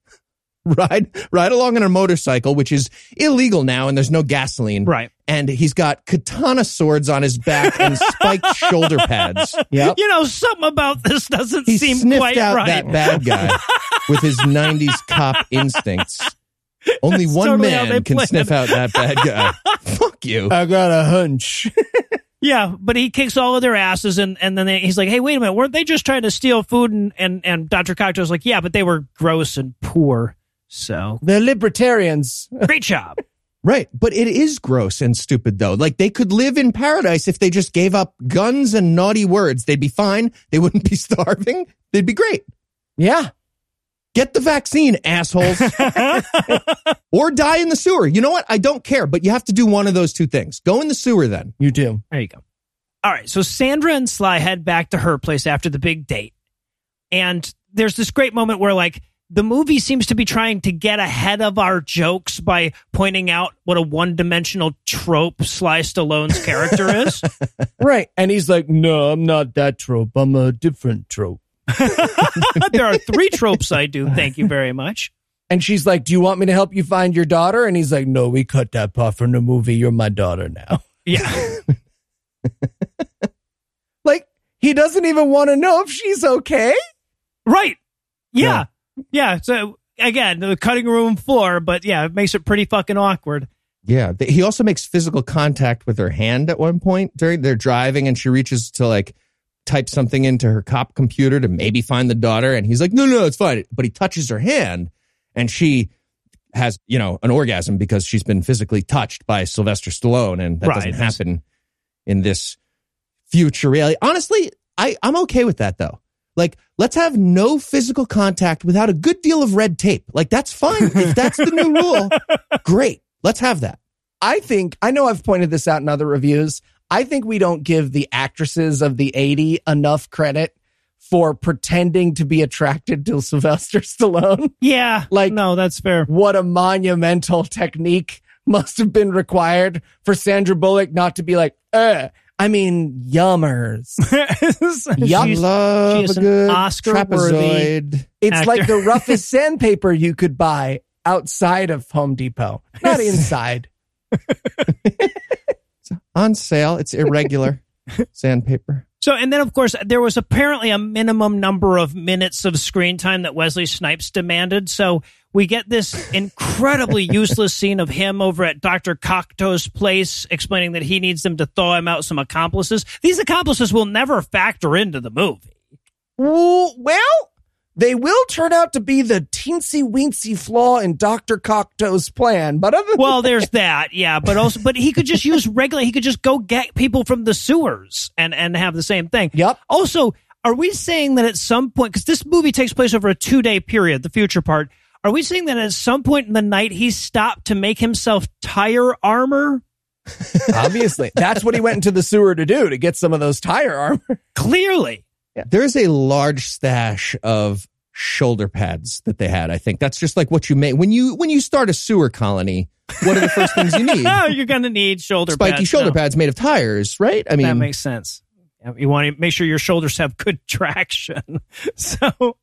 ride ride along on a motorcycle which is illegal now and there's no gasoline Right. and he's got katana swords on his back and spiked shoulder pads Yep. You know, something about this doesn't he seem sniffed quite out right. that bad guy with his 90s cop instincts only That's one totally how they man can play sniff it. out that bad guy fuck you I got a hunch. Yeah, but he kicks all of their asses, and, and then they, he's like, "Hey, wait a minute, weren't they just trying to steal food?" And and, and Doctor Cocteau's like, "Yeah, but they were gross and poor, so They're libertarians. great job." Right. But it is gross and stupid, though. Like they could live in paradise if they just gave up guns and naughty words. They'd be fine. They wouldn't be starving. They'd be great. Yeah. Get the vaccine, assholes. or die in the sewer. You know what? I don't care, but you have to do one of those two things. Go in the sewer then. You do. There you go. All right, so Sandra and Sly head back to her place after the big date, and there's this great moment where like. The movie seems to be trying to get ahead of our jokes by pointing out what a one-dimensional trope Sly Stallone's character is. Right. And he's like, no, I'm not that trope. I'm a different trope. there are three tropes I do. Thank you very much. And she's like, do you want me to help you find your daughter? And he's like, no, we cut that part from the movie. You're my daughter now. Yeah. Like, he doesn't even want to know if she's okay. Right. Yeah. Yeah. So again, the cutting room floor, but yeah, it makes it pretty fucking awkward. Yeah. He also makes physical contact with her hand at one point during they're driving and she reaches to like type something into her cop computer to maybe find the daughter. And he's like, no, no, it's fine. But he touches her hand and she has, you know, an orgasm because she's been physically touched by Sylvester Stallone. And that Right. doesn't happen in this future reality. Honestly, I, I'm okay with that though. Like, let's have no physical contact without a good deal of red tape. Like, that's fine. if that's the new rule, great. Let's have that. I think, I know I've pointed this out in other reviews. I think we don't give the actresses of the 80 enough credit for pretending to be attracted to Sylvester Stallone. Yeah. Like- no, that's fair. What a monumental technique must have been required for Sandra Bullock not to be like, uh, I mean, yummers. Yup. She's- love she is a an good Oscar-worthy- trapezoid. It's Actor. like the roughest sandpaper you could buy outside of Home Depot, not inside. on sale. It's irregular sandpaper. So, and then of course, there was apparently a minimum number of minutes of screen time that Wesley Snipes demanded. So we get this incredibly useless scene of him over at Dr. Cocteau's place explaining that he needs them to thaw him out some accomplices. These accomplices will never factor into the movie. Well, they will turn out to be the teensy weensy flaw in Dr. Cocteau's plan, but other Well, there's that, yeah, but also, but he could just use regular. He could just go get people from the sewers and and have the same thing. Yep. Also, are we saying that at some point, because this movie takes place over a two day period, the future part, are we saying that at some point in the night he stopped to make himself tire armor? Obviously, that's what he went into the sewer to do to get some of those tire armor. Clearly. There's a large stash of shoulder pads that they had. I think that's just like what you make when you when you start a sewer colony. What are the first things you need? Oh, you're going to need shoulder Spiky pads. shoulder No, pads made of tires, right? I mean, that makes sense. You want to make sure your shoulders have good traction. So,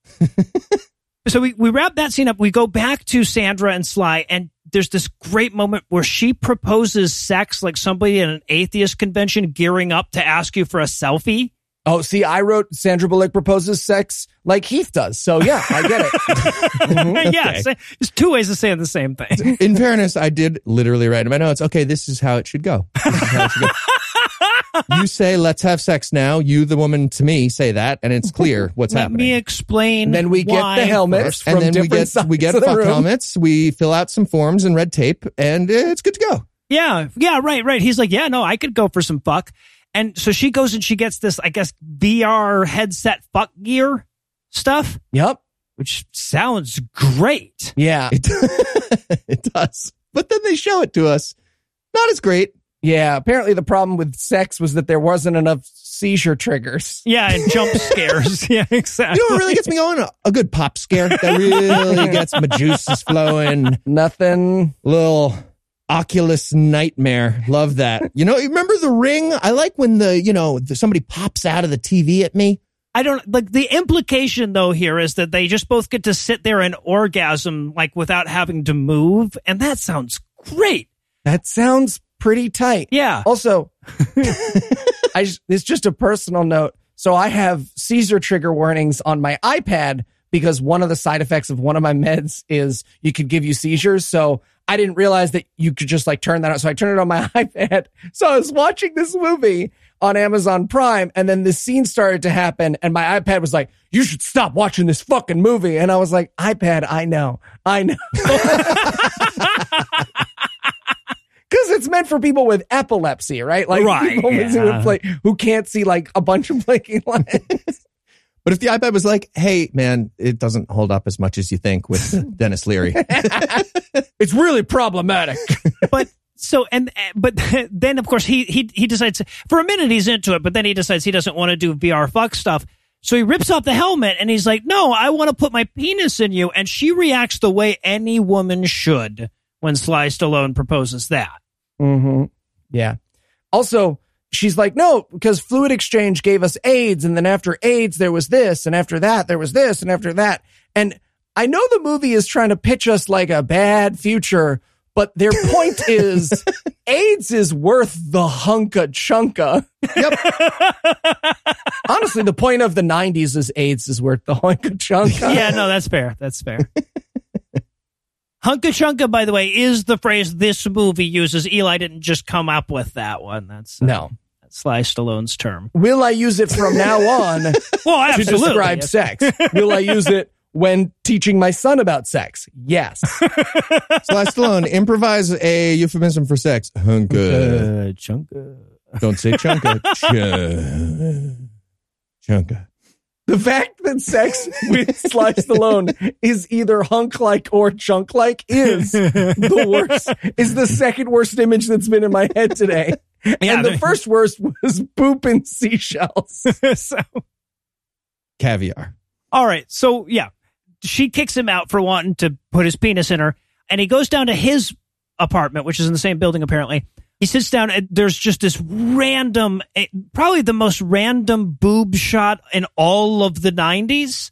so we, we wrap that scene up. We go back to Sandra and Sly, and there's this great moment where she proposes sex like somebody at an atheist convention gearing up to ask you for a selfie. Oh, see, I wrote Sandra Bullock proposes sex like Heath does. So yeah, I get it. Mhm. yes, there's two ways of saying the same thing. in fairness, I did literally write in my notes. Okay, this is how it should go. This is how it should go. you say, "Let's have sex now." You, the woman, to me, say that, and it's clear what's Let happening. Let me explain. And then we get the helmets and then we get we get the fuck helmets. We fill out some forms and red tape, and uh, it's good to go. Yeah, yeah, right, right. He's like, yeah, no, I could go for some fuck. And so she goes and she gets this, I guess, VR headset fuck gear stuff, Yep. which sounds great. Yeah. It, it does, but then they show it to us. Not as great. Yeah. Apparently, the problem with sex was that there wasn't enough seizure triggers. Yeah, and jump scares. Yeah, exactly. You know what really gets me going? A, a good pop scare that really gets my juices flowing. Nothing. Little Oculus nightmare. Love that. You know, you remember the ring? I like when the, you know, the, somebody pops out of the TV at me. I don't like the implication though here is that they just both get to sit there and orgasm like without having to move, and that sounds great. That sounds pretty tight. Yeah. Also, I just, it's just a personal note. So I have Caesar trigger warnings on my iPad because one of the side effects of one of my meds is you could give you seizures. So I didn't realize that you could just like turn that on. So I turned it on my iPad. So I was watching this movie on Amazon Prime and then this scene started to happen and my iPad was like, you should stop watching this fucking movie. And I was like, iPad, I know, I know. Cause it's meant for people with epilepsy, right? Like Right, people yeah. who, like, who can't see like a bunch of blinking lights. But if the iPad was like, hey, man, it doesn't hold up as much as you think with Denis Leary. it's really problematic. but so and but then of course he he he decides for a minute he's into it, but then he decides he doesn't want to do VR fuck stuff. So he rips off the helmet and he's like, "No, I want to put my penis in you." And she reacts the way any woman should when Sly Stallone proposes that. Mm-hmm. Yeah. Also, she's like, no, because fluid exchange gave us AIDS. And then after AIDS, there was this. And after that, there was this. And after that. And I know the movie is trying to pitch us like a bad future, but their point is AIDS is worth the hunka chunka. Yep. Honestly, the point of the 90s is AIDS is worth the hunka chunka. yeah, no, that's fair. That's fair. Hunka chunka, by the way, is the phrase this movie uses. Eli didn't just come up with that one. That's uh, No. That's Sly Stallone's term. Will I use it from now on? Well, to absolutely. describe sex. Will I use it when teaching my son about sex? Yes. Sly Stallone, improvise a euphemism for sex. Hunka. Chunka. Don't say chunka. Ch- chunka. The fact that sex with Sly Stallone is either hunk like or chunk like is the worst, is the second worst image that's been in my head today. Yeah, and the they- first worst was poop and seashells. so, Caviar. all right. So, yeah, she kicks him out for wanting to put his penis in her, and he goes down to his apartment, which is in the same building, apparently. He sits down, and there's just this random, eh, probably the most random boob shot in all of the 90s,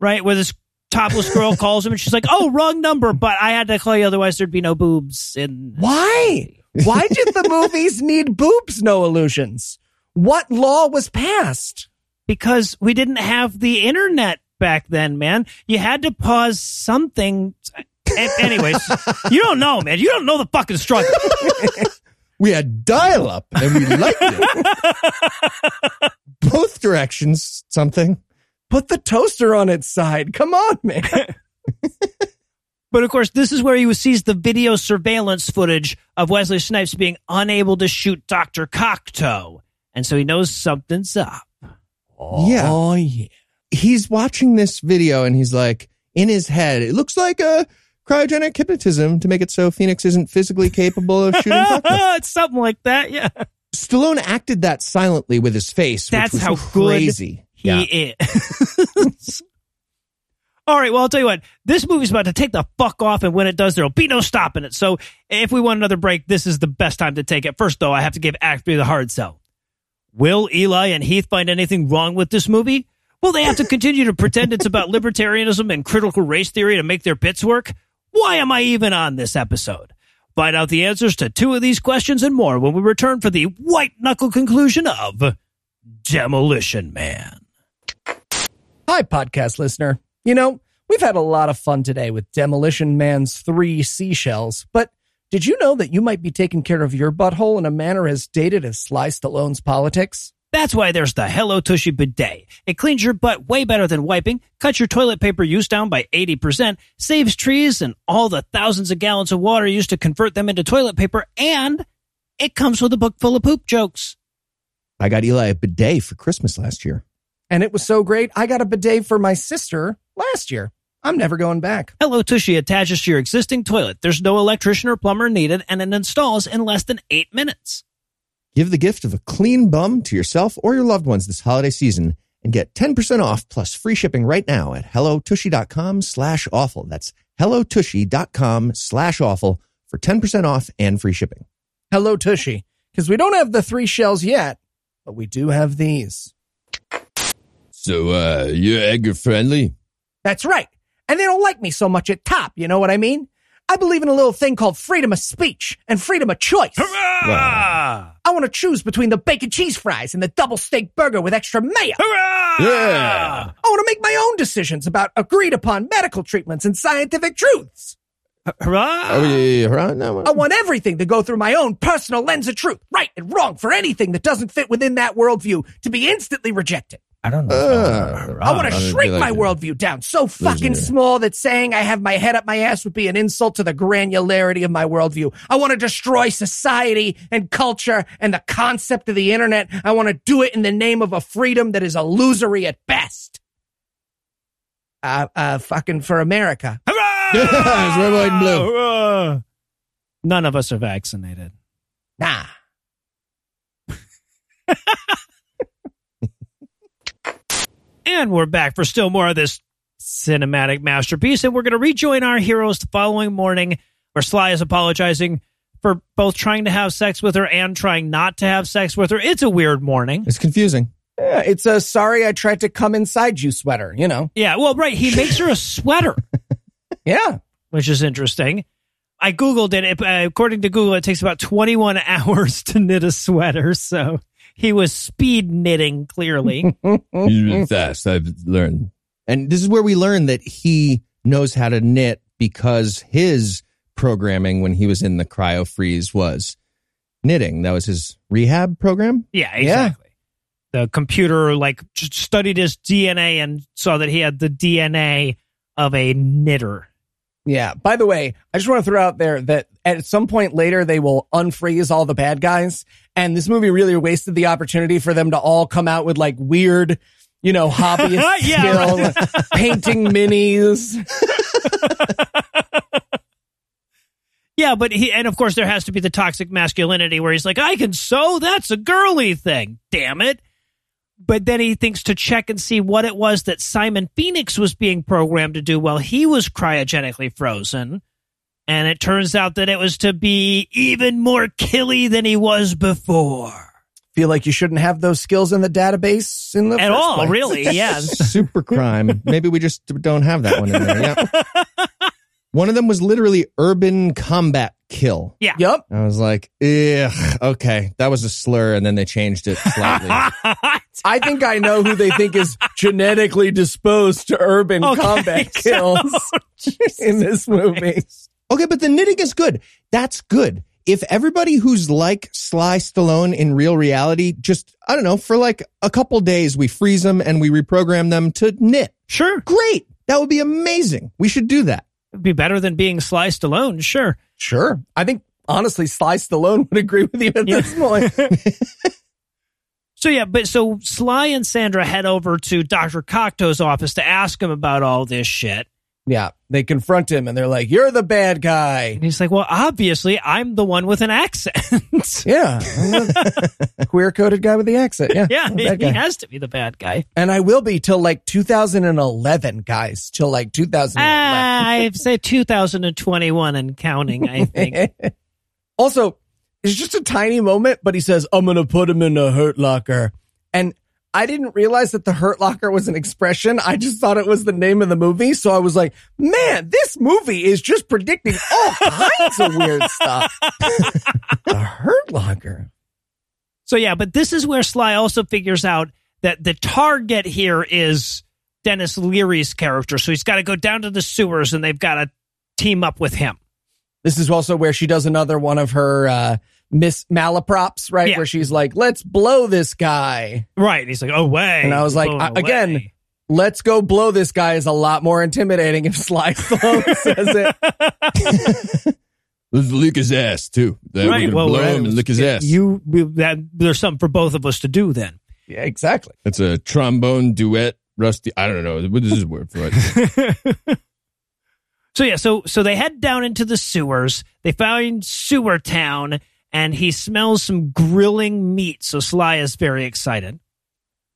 right? Where this topless girl calls him, and she's like, oh, wrong number, but I had to call you, otherwise there'd be no boobs in. Why? Why did the movies need boobs, no illusions? What law was passed? because we didn't have the internet back then, man. You had to pause something. A- anyways, you don't know, man. You don't know the fucking struggle. We had dial up and we liked it. Both directions, something. Put the toaster on its side. Come on, man. But of course, this is where he sees the video surveillance footage of Wesley Snipes being unable to shoot Dr. Cocteau. And so he knows something's up. Oh, yeah. Oh, yeah. He's watching this video and he's like, in his head, it looks like a cryogenic hypnotism to make it so Phoenix isn't physically capable of shooting cocktails. it's something like that. Yeah. Stallone acted that silently with his face. That's which was how good crazy. He is. All right, well, I'll tell you what. This movie's about to take the fuck off, and when it does, there'll be no stopping it. So, if we want another break, this is the best time to take it. First, though, I have to give Act B the hard sell. Will Eli and Heath find anything wrong with this movie? Will they have to continue to pretend it's about libertarianism and critical race theory to make their bits work? Why am I even on this episode? Find out the answers to two of these questions and more when we return for the white knuckle conclusion of Demolition Man. Hi, podcast listener. You know, we've had a lot of fun today with Demolition Man's three seashells, but did you know that you might be taking care of your butthole in a manner as dated as Sly Stallone's politics? That's why there's the Hello Tushy bidet. It cleans your butt way better than wiping, cuts your toilet paper use down by 80%, saves trees and all the thousands of gallons of water used to convert them into toilet paper, and it comes with a book full of poop jokes. I got Eli a bidet for Christmas last year. And it was so great, I got a bidet for my sister last year. I'm never going back. Hello Tushy attaches to your existing toilet. There's no electrician or plumber needed, and it installs in less than eight minutes. Give the gift of a clean bum to yourself or your loved ones this holiday season and get 10% off plus free shipping right now at hellotushy.com slash awful. That's hellotushy.com slash awful for 10% off and free shipping. Hello, Tushy. Because we don't have the three shells yet, but we do have these. So, uh, you're Edgar Friendly? That's right. And they don't like me so much at top, you know what I mean? I believe in a little thing called freedom of speech and freedom of choice. Hurrah! I want to choose between the bacon cheese fries and the double steak burger with extra mayo. Hurrah! Yeah. I want to make my own decisions about agreed upon medical treatments and scientific truths. Hurrah! Oh, yeah, yeah, yeah. Right? No, I want everything to go through my own personal lens of truth, right and wrong for anything that doesn't fit within that worldview to be instantly rejected. I don't know. Uh, I want to shrink be my like- worldview down so fucking small that saying I have my head up my ass would be an insult to the granularity of my worldview. I want to destroy society and culture and the concept of the internet. I want to do it in the name of a freedom that is illusory at best. Uh, uh, fucking for America. Hurrah! It's red, white, and blue. Hurrah! None of us are vaccinated. Nah. And we're back for still more of this cinematic masterpiece. And we're going to rejoin our heroes the following morning where Sly is apologizing for both trying to have sex with her and trying not to have sex with her. It's a weird morning. It's confusing. Yeah, it's a sorry I tried to come inside you sweater, you know. Yeah, well, right. He makes her a sweater, Yeah. which is interesting. I Googled it. it uh, according to Google, it takes about 21 hours to knit a sweater. So he was speed knitting, clearly. Fast, I've learned. And this is where we learn that he knows how to knit because his programming when he was in the cryo freeze was knitting. That was his rehab program. Yeah, exactly. The computer like studied his DNA and saw that he had the DNA of a knitter. Yeah. By the way, I just want to throw out there that at some point later they will unfreeze all the bad guys, and this movie really wasted the opportunity for them to all come out with like weird, you know, hobbyist Yeah, skill, painting minis. Yeah, but he and of course there has to be the toxic masculinity where he's like, I can sew, that's a girly thing. Damn it. But then he thinks to check and see what it was that Simon Phoenix was being programmed to do while he was cryogenically frozen. And it turns out that it was to be even more killy than he was before. Feel like you shouldn't have those skills in the database in the At first all, place. really. Yeah. Super crime. Maybe we just don't have that one in there. Yeah. One of them was literally urban combat kill. Yeah. Yep. I was like, ugh, okay, that was a slur, and then they changed it slightly. I think I know who they think is genetically disposed to urban Okay, combat so- oh, kills in this movie. Okay, but the knitting is good. That's good. If everybody who's like Sly Stallone in real reality, just I don't know, for like a couple days, we freeze them and we reprogram them to knit. sure. Great, that would be amazing. We should do that. It'd be better than being Sly Stallone. Sure. Sure. I think honestly, Sly Stallone would agree with you at Yeah. this point. So yeah, but so Sly and Sandra head over to Dr. Cocteau's office to ask him about all this shit. Yeah, they confront him and they're like, "You're the bad guy." And he's like, well, obviously, I'm the one with an accent. Yeah, queer coded guy with the accent. Yeah, yeah, he, the bad he guy. has to be the bad guy. and I will be till like 2011, guys. Till like 2011. Ah, I'd say 2021 and counting, I think. also, it's just a tiny moment, but he says, I'm going to put him in a hurt locker. And I didn't realize that the hurt locker was an expression. I just thought it was the name of the movie. So I was like, man, this movie is just predicting all kinds of weird stuff. the hurt locker. So yeah, but this is where Sly also figures out that the target here is Denis Leary's character. So he's got to go down to the sewers and they've got to team up with him. This is also where she does another one of her, uh, Miss Malaprops, right? Yeah. Where she's like, let's blow this guy. Right. And he's like, oh, way. And I was like, oh, I- again. Let's go blow this guy is a lot more intimidating if Sly Stallone says it. Let's lick his ass too. Then Right, we're well, blow right. him and lick his ass. you, that, there's something for both of us to do then. Yeah, exactly. That's a trombone duet. Rusty. I don't know. What is this word for it? So yeah, so so they head down into the sewers. They find Sewer Town, and he smells some grilling meat. So Sly is very excited.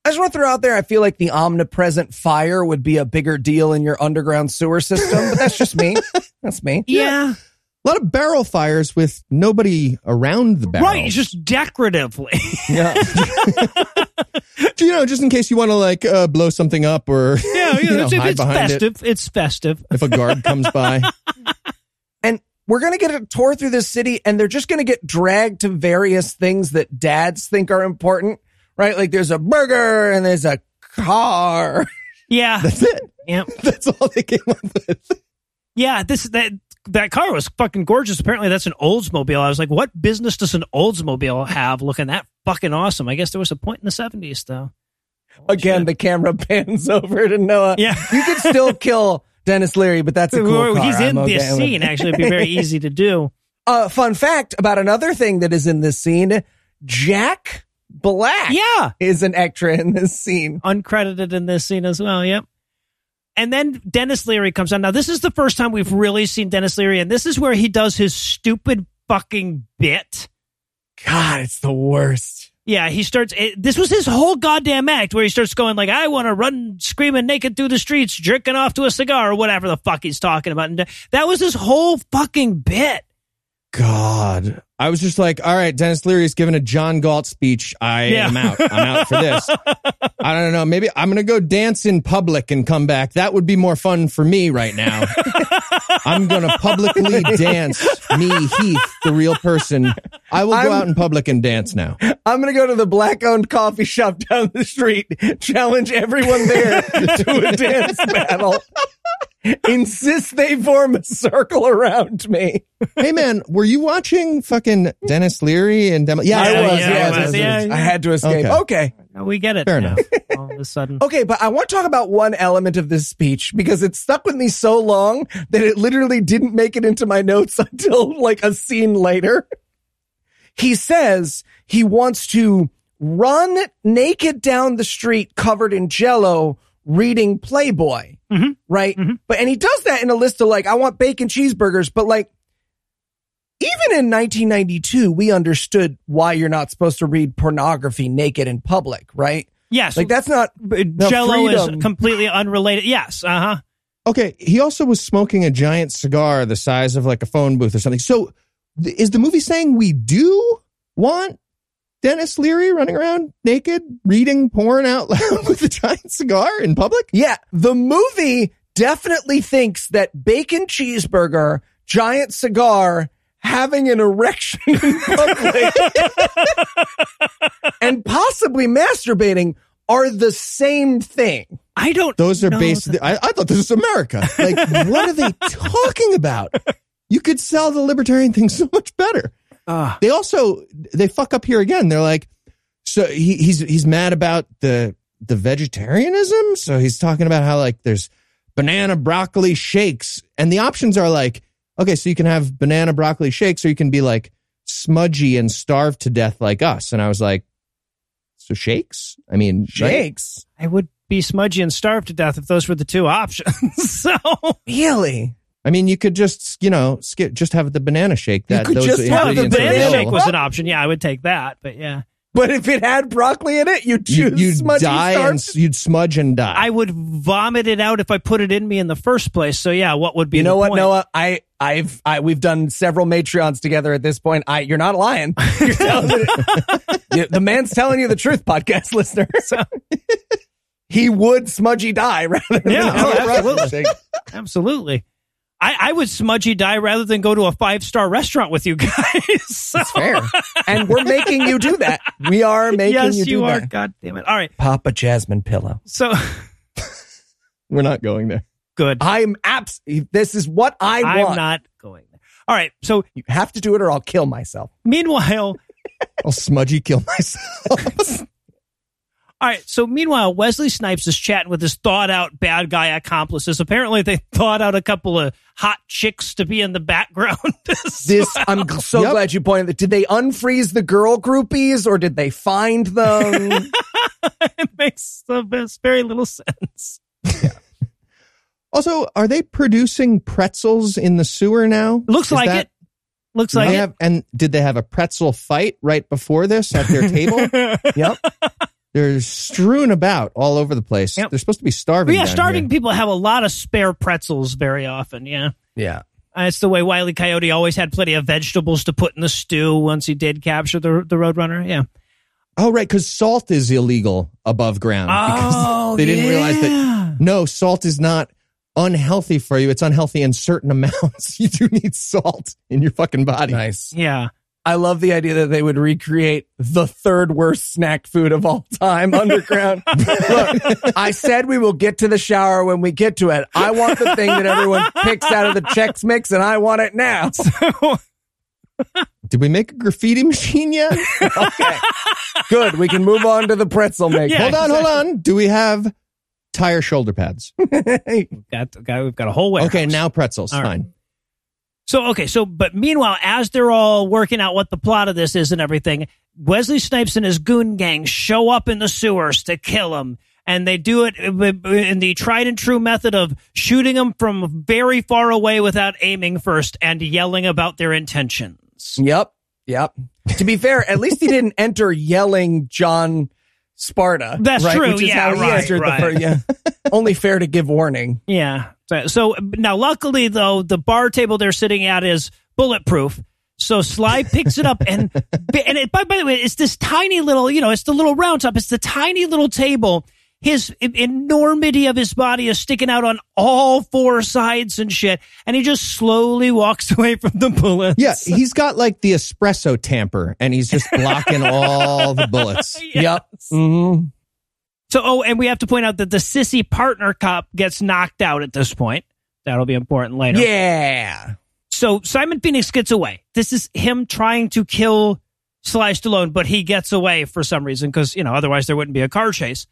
I just want to throw out there, I feel like the omnipresent fire would be a bigger deal in your underground sewer system, but that's just me. That's me. Yeah, A lot of barrel fires with nobody around the barrel. right. It's just decoratively. Yeah. you know, just in case you want to like uh, blow something up or yeah, you know, it's, hide it's behind it festive. It's festive. if a guard comes by. We're going to get a tour through this city and they're just going to get dragged to various things that dads think are important, right? Like there's a burger and there's a car. Yeah, That's it. yeah, That's all they came up with. yeah. This that that car was fucking gorgeous. Apparently, that's an Oldsmobile. I was like, what business does an Oldsmobile have looking that fucking awesome? I guess there was a point in the seventies though. Again, the camera pans over to Noah. Yeah. You could still kill Denis Leary, but that's a cool car. He's in I'm this okay scene. Actually, it'd be very easy to do. Uh, fun fact about another thing that is in this scene Jack Black Yeah, is an extra in this scene. uncredited in this scene as well. Yep. And then Denis Leary comes on. Now, this is the first time we've really seen Denis Leary, and this is where he does his stupid fucking bit. God, it's the worst. Yeah, he starts. It, this was his whole goddamn act where he starts going like, "I want to run screaming naked through the streets, jerking off to a cigar, or whatever the fuck he's talking about." And uh, that was his whole fucking bit. God. I was just like, all right, Denis Leary's giving a John Galt speech. I Yeah. am out. I'm out for this. I don't know. Maybe I'm going to go dance in public and come back. That would be more fun for me right now. I'm going to publicly dance me, Heath, the real person. I will go I'm- out in public and dance now. I'm going to go to the black owned coffee shop down the street, challenge everyone there to a dance battle, insist they form a circle around me. Hey, man, were you watching fucking Denis Leary and Demo? Yeah, I was, yeah, yeah, I was, I was. yeah, yeah. I had to escape. Okay. okay. We get it. Fair now, enough. All of a sudden, Okay, but I want to talk about one element of this speech because it stuck with me so long that it literally didn't make it into my notes until like a scene later. He says he wants to run naked down the street covered in jello reading Playboy. Mhm. Right? Mhm. But and he does that in a list of like I want bacon cheeseburgers, but like even in 1992 we understood why you're not supposed to read pornography naked in public, right? yes, Like that's not Jello is completely unrelated. Yes, uh huh. Okay, he also was smoking a giant cigar the size of like a phone booth or something. So, th- is the movie saying we do want Denis Leary running around naked, reading porn out loud with a giant cigar in public? Yeah, the movie definitely thinks that bacon cheeseburger, giant cigar, having an erection in public, and possibly masturbating are the same thing. I don't. Those are based. that- I, I thought this was America. Like, what are they talking about? You could sell the libertarian thing so much better. Ah. They also they fuck up here again. They're like, so he, he's he's mad about the the vegetarianism. So he's talking about how like there's banana broccoli shakes, and the options are like, okay, so you can have banana broccoli shakes, or you can be like smudgy and starve to death like us. And I was like, so shakes? I mean, right? Shakes. I would be smudgy and starve to death if those were the two options. so Really? I mean, you could just, you know, skip, just have the banana shake. That could those just have the banana banana shake was an option. Yeah, I would take that. But yeah, But if it had broccoli in it, you'd You, choose you'd smudgy die starch? and you'd smudge and die. I would vomit it out if I put it in me in the first place. So yeah, what would be You know the what, point? Noah? I, I've, I, we've done several Matreons together at this point. I, you're not lying. You're telling it- You- the man's telling you the truth, podcast listener. he would smudgy die rather than Yeah, have a broccoli absolutely. Absolutely. I, I would smudgy die rather than go to a five star restaurant with you guys. So, Fair. And we're making you do that. We are making yes, you do you are. that. God damn it. All right. Papa Jasmine pillow. So We're not going there. good. I'm abs. This is what I I'm want. not going there. All right. So You have to do it, or I'll kill myself. meanwhile, I'll smudgy kill myself. All right. So meanwhile, Wesley Snipes is chatting with his thought out bad guy accomplices. Apparently, they thought out a couple of hot chicks to be in the background. This I'm so Yep. glad you pointed. that. Did they unfreeze the girl groupies, or did they find them? it makes the best, very little sense. also, are they producing pretzels in the sewer now? Looks Is like that- it. Looks like they it. have, and did they have a pretzel fight right before this at their table? yep. They're strewn about all over the place. Yep. They're supposed to be starving. But yeah, starving here. people have a lot of spare pretzels very often. Yeah. Yeah. Uh, It's the way Wiley Coyote always had plenty of vegetables to put in the stew once he did capture the the Roadrunner. Yeah. Oh, right, because salt is illegal above ground. because Oh, they didn't realize that. No, salt is not unhealthy for you. It's unhealthy in certain amounts. You do need salt in your fucking body. Nice. Yeah. I love the idea that they would recreate the third worst snack food of all time underground. Look, I said we will get to the shower when we get to it. I want the thing that everyone picks out of the Chex Mix, and I want it now. So, Did we make a graffiti machine yet? Okay. Good. We can move on to the pretzel maker. Yeah. hold on, hold on. Do we have tire shoulder pads? Got, got we've got a whole way. Okay, now pretzels. All right. So okay, so but meanwhile, as they're all working out what the plot of this is and everything, Wesley Snipes and his goon gang show up in the sewers to kill him. And they do it uh, uh, in the tried and true method of shooting them from very far away without aiming first and yelling about their intentions. Yep. Yep. To be fair, at least he didn't enter yelling John Spartan. That's right? true. Which is Yeah, how he right, entered right. the first. Yeah. Only fair to give warning. Yeah. So, so now, luckily though, the bar table they're sitting at is bulletproof. So Sly picks it up and and it, by, by the way, it's this tiny little, you know, it's the little round top. It's the tiny little table. His enormity of his body is sticking out on all four sides and shit, and he just slowly walks away from the bullets. Yeah, he's got like the espresso tamper and he's just blocking all the bullets. Yep. hmm So, oh, and we have to point out that the sissy partner cop gets knocked out at this point. That'll be important later. Yeah. So Simon Phoenix gets away. This is him trying to kill Sly Stallone, but he gets away for some reason because, you know, otherwise there wouldn't be a car chase.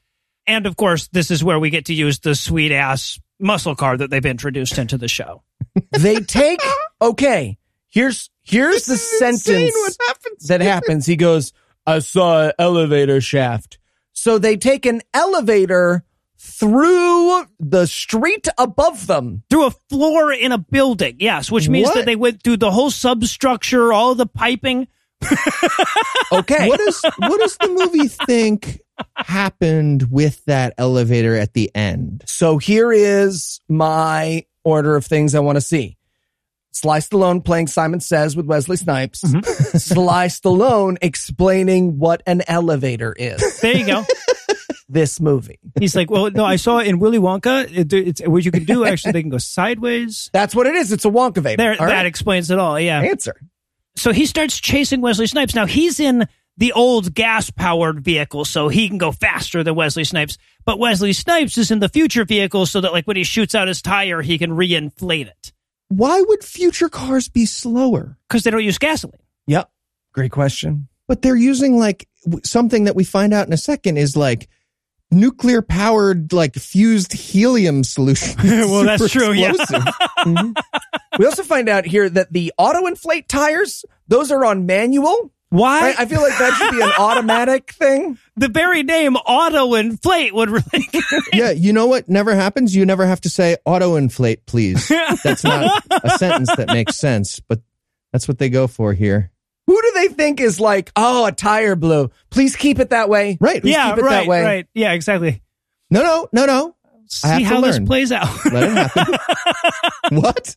And of course, this is where we get to use the sweet ass muscle car that they've introduced into the show. They take okay. Here's here's the sentence what happens that happens. He goes, "I saw an elevator shaft." So they take an elevator through the street above them. Through a floor in a building, yes, which means What? that they went through the whole substructure, all the piping. Okay. What does what does the movie think happened with that elevator at the end? So here is my order of things I want to see. Sly Stallone playing Simon Says with Wesley Snipes. Mm-hmm. Sly Stallone explaining what an elevator is. There you go. This movie. He's like, well, no, I saw it in Willy Wonka. It, it's what you can do. Actually, they can go sideways. That's what it is. It's a Wonkavator. There, All that right. explains it all. Yeah. answer. so he starts chasing Wesley Snipes. Now he's in the old gas powered vehicle, so he can go faster than Wesley Snipes. But Wesley Snipes is in the future vehicle, so that like when he shoots out his tire, he can reinflate it Why would future cars be slower? because they don't use gasoline. Yep. Great question. But they're using like something that we find out in a second is like nuclear powered like fused helium solution. Well, that's Super true, yeah. explosive. Mm-hmm. We also find out here that the auto inflate tires, those are on manual, Why? Right? I feel like that should be an automatic thing. the very name auto inflate would really. Yeah, you know what never happens? You never have to say auto inflate, please. That's not a sentence that makes sense, but that's what they go for here. Who do they think is like, oh, a tire blew? Please keep it that way. Right. yeah, keep it that right, way. right. Yeah, exactly. No, no, no, no. I have See to how this plays out. Let it happen. what?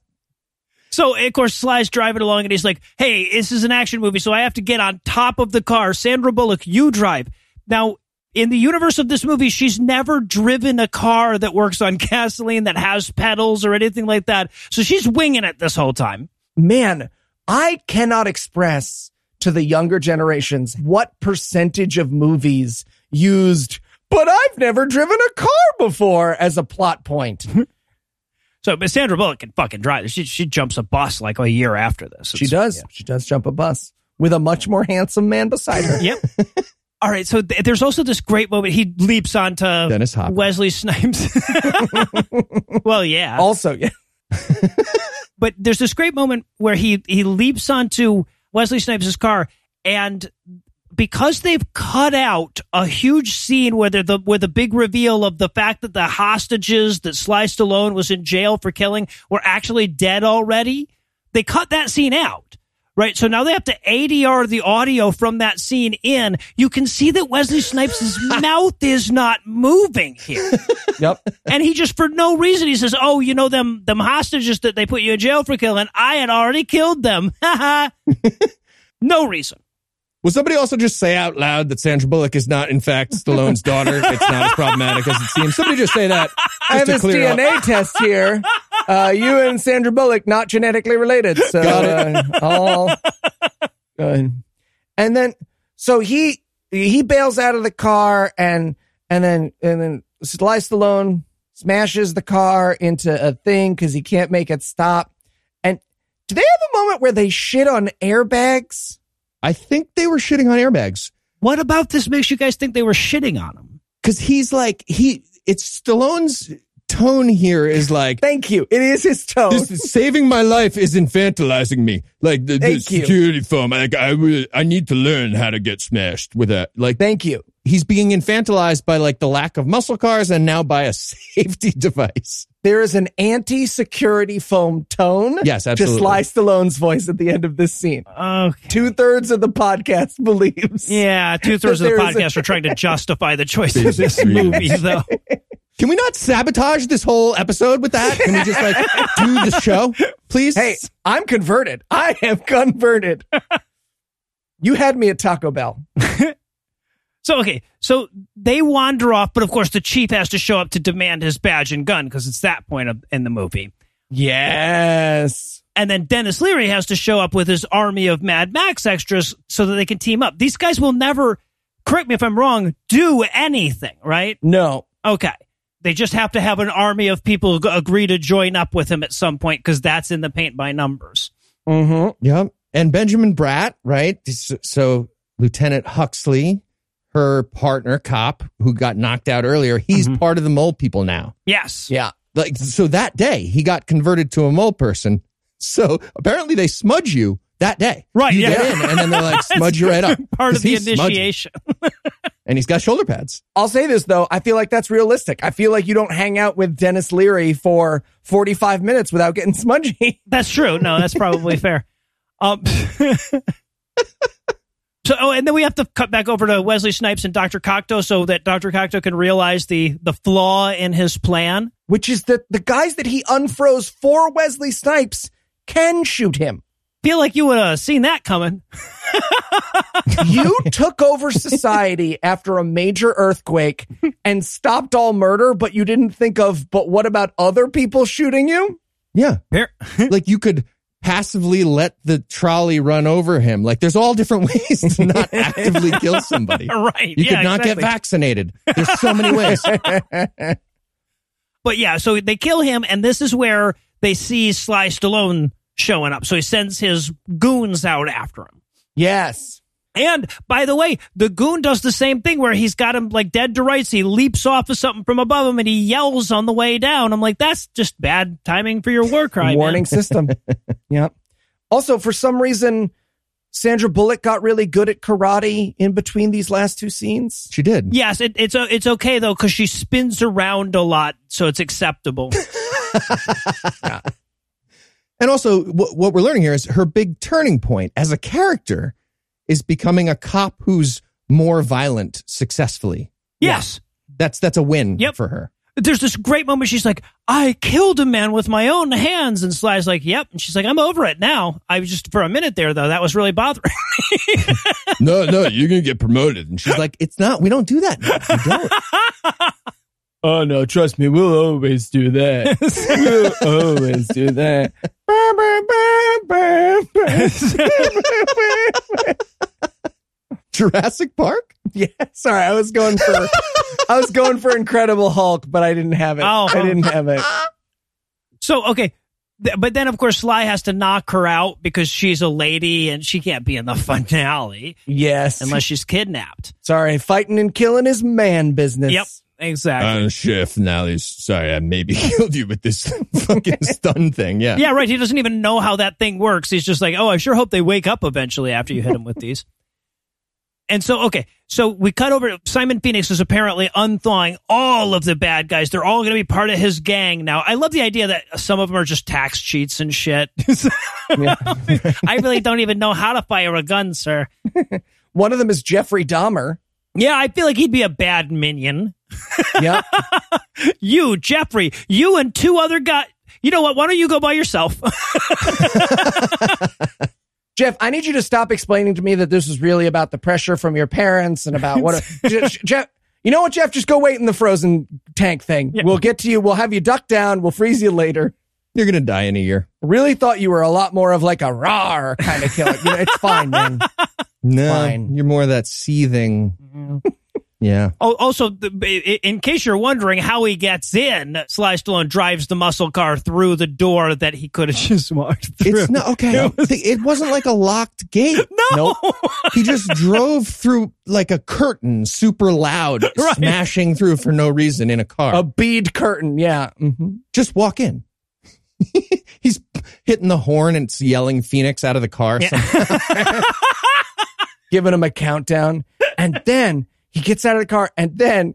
So, of course, Sly's driving along and he's like, hey, this is an action movie, so I have to get on top of the car. Sandra Bullock, you drive. Now, in the universe of this movie, she's never driven a car that works on gasoline, that has pedals or anything like that. So she's winging it this whole time. Man, I cannot express to the younger generations what percentage of movies used, but I've never driven a car before as a plot point. So, but Sandra Bullock can fucking drive. She, she jumps a bus like a year after this. She It's- does. She does jump a bus with a much more handsome man beside her. Yep. All right. So th- there's also this great moment. He leaps onto Dennis Hopper. Wesley Snipes. well, yeah. Also, yeah. but there's this great moment where he he leaps onto Wesley Snipes' car, and because they've cut out a huge scene where they're the where the big reveal of the fact that the hostages that Sly Stallone was in jail for killing were actually dead already, they cut that scene out. Right, so now they have to ADR the audio from that scene in. You can see that Wesley Snipes' mouth is not moving here Yep. and he just for no reason he says, "Oh, you know them them hostages that they put you in jail for killing. I had already killed them." no reason. Will somebody also just say out loud that Sandra Bullock is not, in fact, Stallone's daughter? It's not as problematic as it seems. Somebody just say that. Just I have this clear up. DNA test here. Uh, you and Sandra Bullock not genetically related. So Got it. Uh, all good. And then so he he bails out of the car and and then and then Sly Stallone smashes the car into a thing because he can't make it stop. And do they have a moment where they shit on airbags? I think they were shitting on airbags What about this makes you guys think they were shitting on him? because he's like, he, it's Stallone's tone here is like, Thank you. It is his tone. this saving my life is infantilizing me. Like the, the security foam. Like I, will- I need to learn how to get smashed with that. Like Thank you. he's being infantilized by like the lack of muscle cars and now by a safety device. There is an anti-security foam tone. Yes, To absolutely. Sly Stallone's voice at the end of this scene. Okay. Two thirds of the podcast believes. Yeah, two thirds of the There is a- podcast are trying to justify the choice of this movie, though. Can we not sabotage this whole episode with that? Can we just like do the show, please? Hey, I'm converted. I am converted. you had me at Taco Bell. So okay, so they wander off, but of course the chief has to show up to demand his badge and gun because it's that point of, in the movie. Yes. And then Denis Leary has to show up with his army of Mad Max extras so that they can team up. These guys will never, correct me if I'm wrong, do anything, right? No. Okay. They just have to have an army of people agree to join up with him at some point because that's in the paint by numbers. Mm-hmm. Yep. And Benjamin Bratt, right? So, so Lieutenant Huxley, her partner cop who got knocked out earlier, he's Mhm. part of the mole people now. Yes. Yeah. Like so that day he got converted to a mole person. So apparently they smudge you that day. Right, You yeah. get in and then they're like smudge you right up. Part of the initiation. And he's got shoulder pads. I'll say this though. I feel like that's realistic. I feel like you don't hang out with Denis Leary for 45 minutes without getting smudgy. That's true. No, that's probably fair. Um, so, oh, and then we have to cut back over to Wesley Snipes and Dr. Cocteau so that Dr. Cocteau can realize the, the flaw in his plan. Which is that the guys that he unfroze for Wesley Snipes can shoot him. Feel like you would have seen that coming. You took over society after a major earthquake and stopped all murder, but you didn't think of, but what about other people shooting you? Yeah. Like you could passively let the trolley run over him. Like there's all different ways to not actively kill somebody. right. You yeah, could not exactly. get vaccinated. There's so many ways. But yeah, so they kill him, and this is where they see Sly Stallone showing up. So he sends his goons out after him. Yes. And by the way, the goon does the same thing where he's got him like dead to rights. He leaps off of something from above him and he yells on the way down. I'm like, that's just bad timing for your war crime. man. Warning system. yeah. Also, for some reason, Sandra Bullock got really good at karate in between these last two scenes? She did. Yes, it, it's it's okay though because she spins around a lot, so it's acceptable. And also, what, what we're learning here is her big turning point as a character is becoming a cop who's more violent successfully. yes. That's that's a win Yep. for her. There's this great moment. She's like, "I killed a man with my own hands," and Sly's like, "Yep." And she's like, "I'm over it now." I was just for a minute there though. That was really bothering. no, no, you're gonna get promoted. And she's like, "It's not. We don't do that. now. We don't." Oh no, trust me, we'll always do that. we'll always do that. Jurassic Park. yeah, sorry, I was going for I was going for Incredible Hulk, but I didn't have it. Oh. I didn't have it. So okay, but then of course Sly has to knock her out because she's a lady and she can't be in the finale Yes. unless she's kidnapped. sorry, fighting and killing is man business. Yep, exactly. Uh, Chef, now he's sorry. I maybe killed you with this fucking stun thing. Yeah. yeah, right. He doesn't even know how that thing works. He's just like, oh, I sure hope they wake up eventually after you hit him with these. And so, okay, so we cut over. Simon Phoenix is apparently unthawing all of the bad guys. They're all going to be part of his gang now. I love the idea that some of them are just tax cheats and shit. I really don't even know how to fire a gun, sir. One of them is Jeffrey Dahmer. Yeah, I feel like he'd be a bad minion. Yeah. You, Jeffrey, you and two other guys. You know what? Why don't you go by yourself? Jeff, I need you to stop explaining to me that this is really about the pressure from your parents and about what. Je- Jeff, you know what, Jeff? Just go wait in the frozen tank thing. Yeah. We'll get to you. We'll have you duck down. We'll freeze you later. You're gonna die in a year. Really thought you were a lot more of like a rar kind of killer. You know, it's fine, man. No, you're more of that seething. Yeah. Oh, also, in case you're wondering how he gets in, Sly Stallone drives the muscle car through the door that he could have just walked through. It's not okay. It wasn't like a locked gate. no, He just drove through like a curtain, super loud, Right. smashing through for no reason in a car. A bead curtain. Yeah. hmm just walk in. He's hitting the horn and it's yelling Phoenix out of the car. Yeah. Giving him a countdown. And then he gets out of the car and then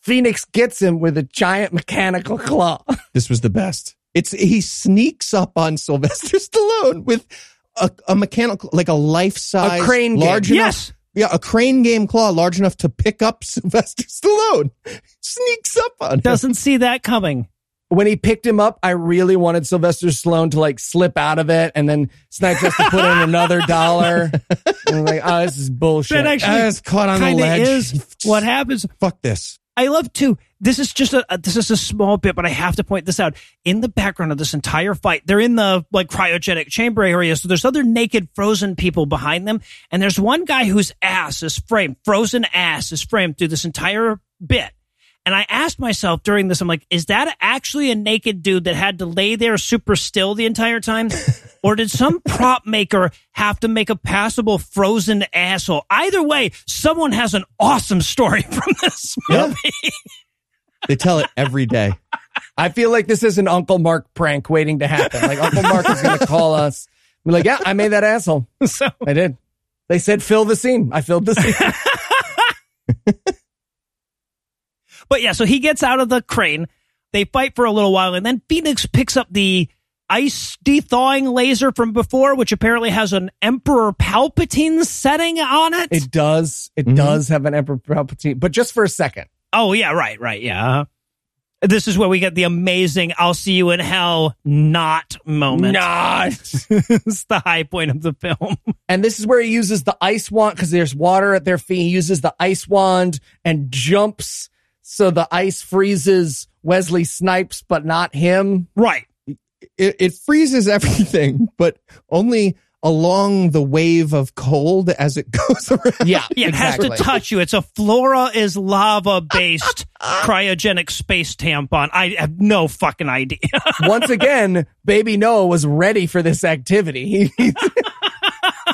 Phoenix gets him with a giant mechanical claw. This was the best. It's he sneaks up on Sylvester Stallone with a, a mechanical, like a life size, A crane game. large enough. yes, Yeah, a crane game claw large enough to pick up Sylvester Stallone. Sneaks up on him. doesn't see that coming. When he picked him up, I really wanted Sylvester Stallone to like slip out of it, and then Snipes has to put in another dollar. And I'm like, oh, this is bullshit. That actually Ah, it's caught on the kind ledge. is what happens. Fuck this. I love too. This is just a this is a small bit, but I have to point this out. In the background of this entire fight, they're in the like cryogenic chamber area. So there's other naked frozen people behind them, and there's one guy whose ass is framed, frozen ass is framed through this entire bit. And I asked myself during this, I'm like, is that actually a naked dude that had to lay there super still the entire time? or did some prop maker have to make a passable frozen asshole? Either way, someone has an awesome story from this movie. They tell it every day. I feel like this is an Uncle Mark prank waiting to happen. Like Uncle Mark is going to call us. Be like, yeah, I made that asshole. so I did. They said fill the scene. I filled the scene. But yeah, so he gets out of the crane. They fight for a little while, and then Phoenix picks up the ice thawing laser from before, which apparently has an Emperor Palpatine setting on it. It does. It Mhm. does have an Emperor Palpatine, but just for a second. oh yeah, right, right, yeah. uh-huh. This is where we get the amazing "I'll see you in hell" not moment. Not. it's the high point of the film. And this is where he uses the ice wand because there's water at their feet. He uses the ice wand and jumps so the ice freezes Wesley Snipes, but not him. right. It, it freezes everything, but only along the wave of cold as it goes around. Yeah, Yeah, it has to touch you. It's a Flora is lava based cryogenic space tampon. I have no fucking idea. Once again, baby Noah was ready for this activity. He- he's-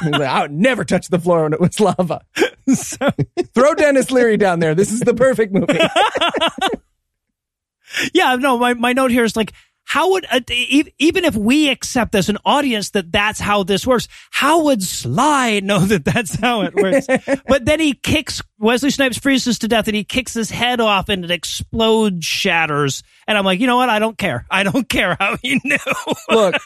he's like, I would never touch the floor when it was lava. so, Throw Denis Leary down there. This is the perfect movie. yeah, no, my, my note here is like, how would uh, e- even if we accept as an audience that that's how this works, how would Sly know that that's how it works? but then he kicks Wesley Snipes freezes to death and he kicks his head off and it explodes, shatters. And I'm like, you know what? I don't care. I don't care how he knew. Look,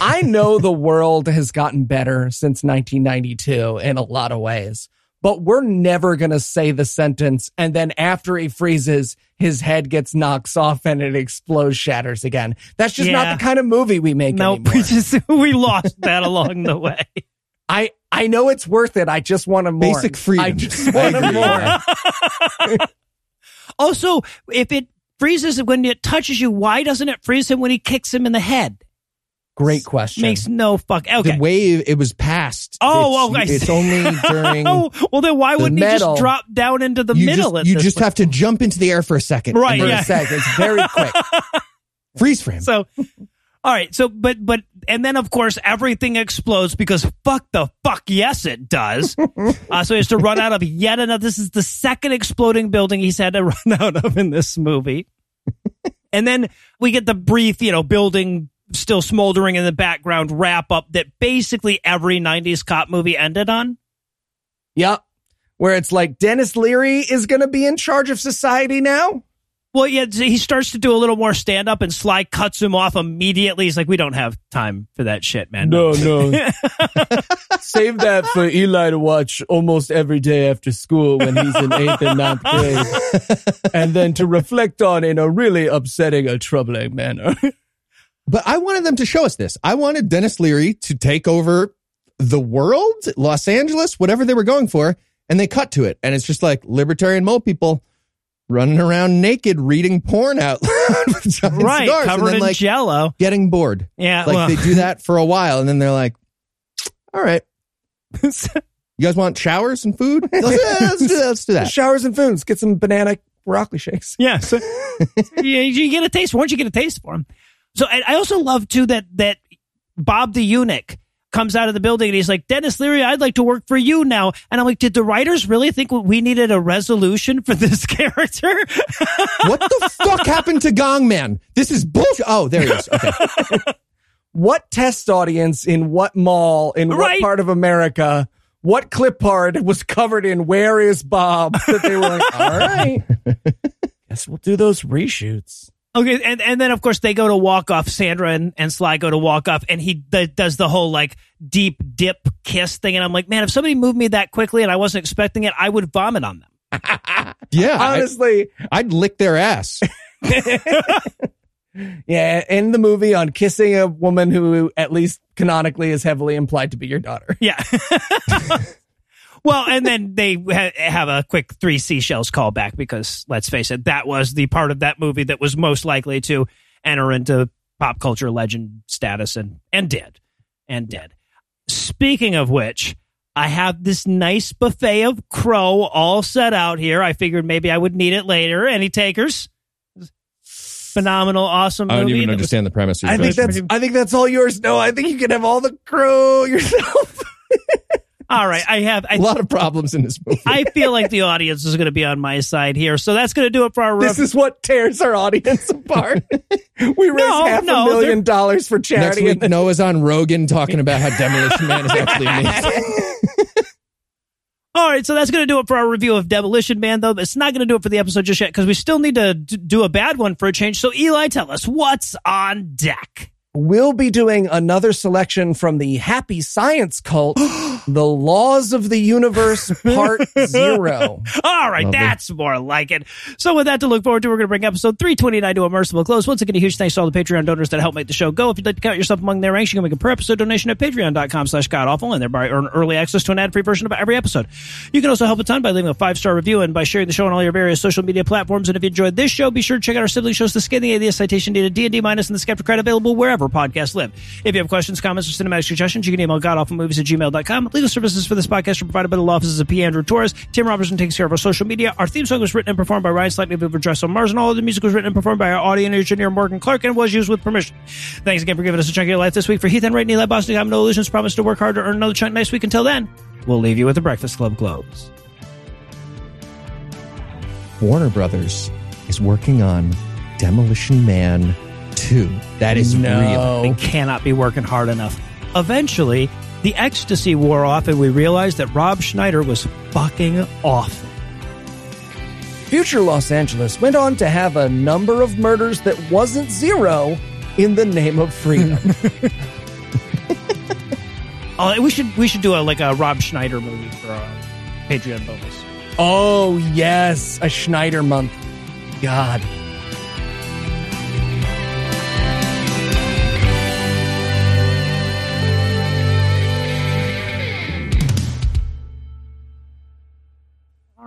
I know the world has gotten better since 1992 in a lot of ways, but we're never going to say the sentence. And then after he freezes, his head gets knocked off and it explodes, shatters again. That's just Yeah. not the kind of movie we make nope, anymore. we just we lost that along the way. I, I know it's worth it. I just want to more. Basic freedom. I just want to more. Also, if it freezes when it touches you, why doesn't it freeze him when he kicks him in the head? Great question. Makes no fuck. Okay. The wave it was past. Oh, it's, oh, it's only during. Oh, well then why wouldn't he just drop down into the you middle just, you just have to jump into the air for a second, Right, for yeah. a sec. It's very quick. freeze frame. So, all right. So, but, but, and then of course everything explodes because fuck the fuck. Yes, it does. uh, so he has to run out of yet another. This is the second exploding building he's had to run out of in this movie. and then we get the brief, you know, building still smoldering in the background wrap up that basically every 90s cop movie ended on. Yep. Where it's like Denis Leary is going to be in charge of society now. Well, yeah, he starts to do a little more stand up and Sly cuts him off immediately. He's like, we don't have time for that shit, man. no. No. Save that for Eli to watch almost every day after school when he's in eighth and ninth grade. and then to reflect on in a really upsetting or troubling manner. But I wanted them to show us this. I wanted Denis Leary to take over the world, Los Angeles, whatever they were going for, and they cut to it. And it's just like libertarian mole people running around naked reading porn out loud with giant right, cigars and covered then in like jello. getting bored. Yeah, Like well, they do that for a while and then they're like, all right, you guys want showers and food? Let's, yeah, let's do that. Let's do that. Showers and foods. Get some banana broccoli shakes. yeah. So, you, you get a taste. Once you get a taste for him. So I, I also love too that that Bob the eunuch comes out of the building and he's like, Denis Leary, I'd like to work for you now. And I'm like, did the writers really think we needed a resolution for this character? What the fuck happened to Gong Man? This is bullshit. Oh, there he is. Okay. What test audience in what mall in what Right. part of America? What clip art was covered in Where is Bob? That they were like, all right. Guess we'll do those reshoots. Okay, and, and then of course they go to walk off. Sandra and, and Sly go to walk off, and he d- does the whole like deep dip kiss thing. And I'm like, man, if somebody moved me that quickly and I wasn't expecting it, I would vomit on them. Yeah. I, Honestly, I'd lick their ass. yeah, end the movie on kissing a woman who at least canonically is heavily implied to be your daughter. Yeah. well, and then they ha- have a quick three seashells callback because let's face it, that was the part of that movie that was most likely to enter into pop culture legend status and, and did. And did. Speaking of which, I have this nice buffet of crow all set out here. I figured maybe I would need it later. Any takers? Phenomenal, awesome I don't movie. even that was- understand the premise. I think that's I think that's all yours. No, I think you can have all the crow yourself. All right, I have. I a lot of problems in this movie. I feel like the audience is going to be on my side here. So that's going to do it for our review. This is what tears our audience apart. we raise No, half no, a million dollars for Next charity. week, and Noah's on Rogan talking about how Demolition Man is actually amazing. All right, so that's going to do it for our review of Demolition Man, though. It's not going to do it for the episode just yet because we still need to d- do a bad one for a change. So, Eli, tell us what's on deck. We'll be doing another selection from the Happy Science Cult, The Laws of the Universe Part Zero. All right, Lovely. that's more like it. So, with that to look forward to, we're going to bring episode 329 to a merciful close. Once again, a huge thanks to all the Patreon donors that help make the show go. If you'd like to count yourself among their ranks, you can make a per episode donation at patreon.com slash godawful and thereby earn early access to an ad free version of every episode. You can also help a ton by leaving a five star review and by sharing the show on all your various social media platforms. And if you enjoyed this show, be sure to check out our sibling shows, The Scathing Atheist, Citation Needed, D&D Minus, and The Skepticrat, available wherever podcasts live. If you have questions, comments, or cinematic suggestions, you can email godawfulmovies at gmail.com. Legal services for this podcast are provided by the law offices of P. Andrew Torres. Tim Robertson takes care of our social media. Our theme song was written and performed by Ryan Slotnick of Dress on Mars, and all of the music was written and performed by our audio engineer Morgan Clarke and was used with permission. Thanks again for giving us a chunk of your life this week. For Heath Enwright, Eli Bosnick, I'm Noah Lugeons. Promise to work hard to earn another chunk next week. Until then, we'll leave you with the Breakfast Club Globes. Warner Brothers is working on Demolition Man 2. too. That is real. no. They cannot be working hard enough. Eventually, the ecstasy wore off, and we realized that Rob Schneider was fucking awful. Future Los Angeles went on to have a number of murders that wasn't zero in the name of freedom. Oh, we should we should do a like a Rob Schneider movie for our Patreon bonus. oh, yes, a Schneider month. God.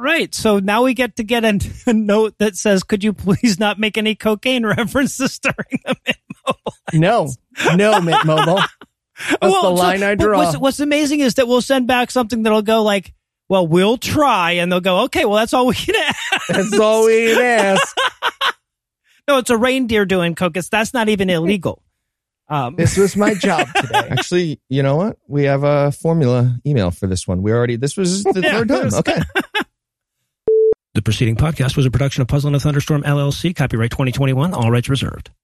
Right, so now we get to get a, a note that says, "Could you please not make any cocaine references during the Mint Mobile?" No, no, Mint Mobile. That's the so- line I but draw. What's, what's amazing is that we'll send back something that'll go like, "Well, we'll try," and they'll go, "Okay, well, that's all we can ask." That's all we can ask. no, it's a reindeer doing coke. It's, that's not even illegal. Um, This was my job today. Actually, you know what? We have a formula email for this one. We already, this was the Yeah, third time. Okay. The preceding podcast was a production of Puzzle in a Thunderstorm LLC, copyright 2021, all rights reserved.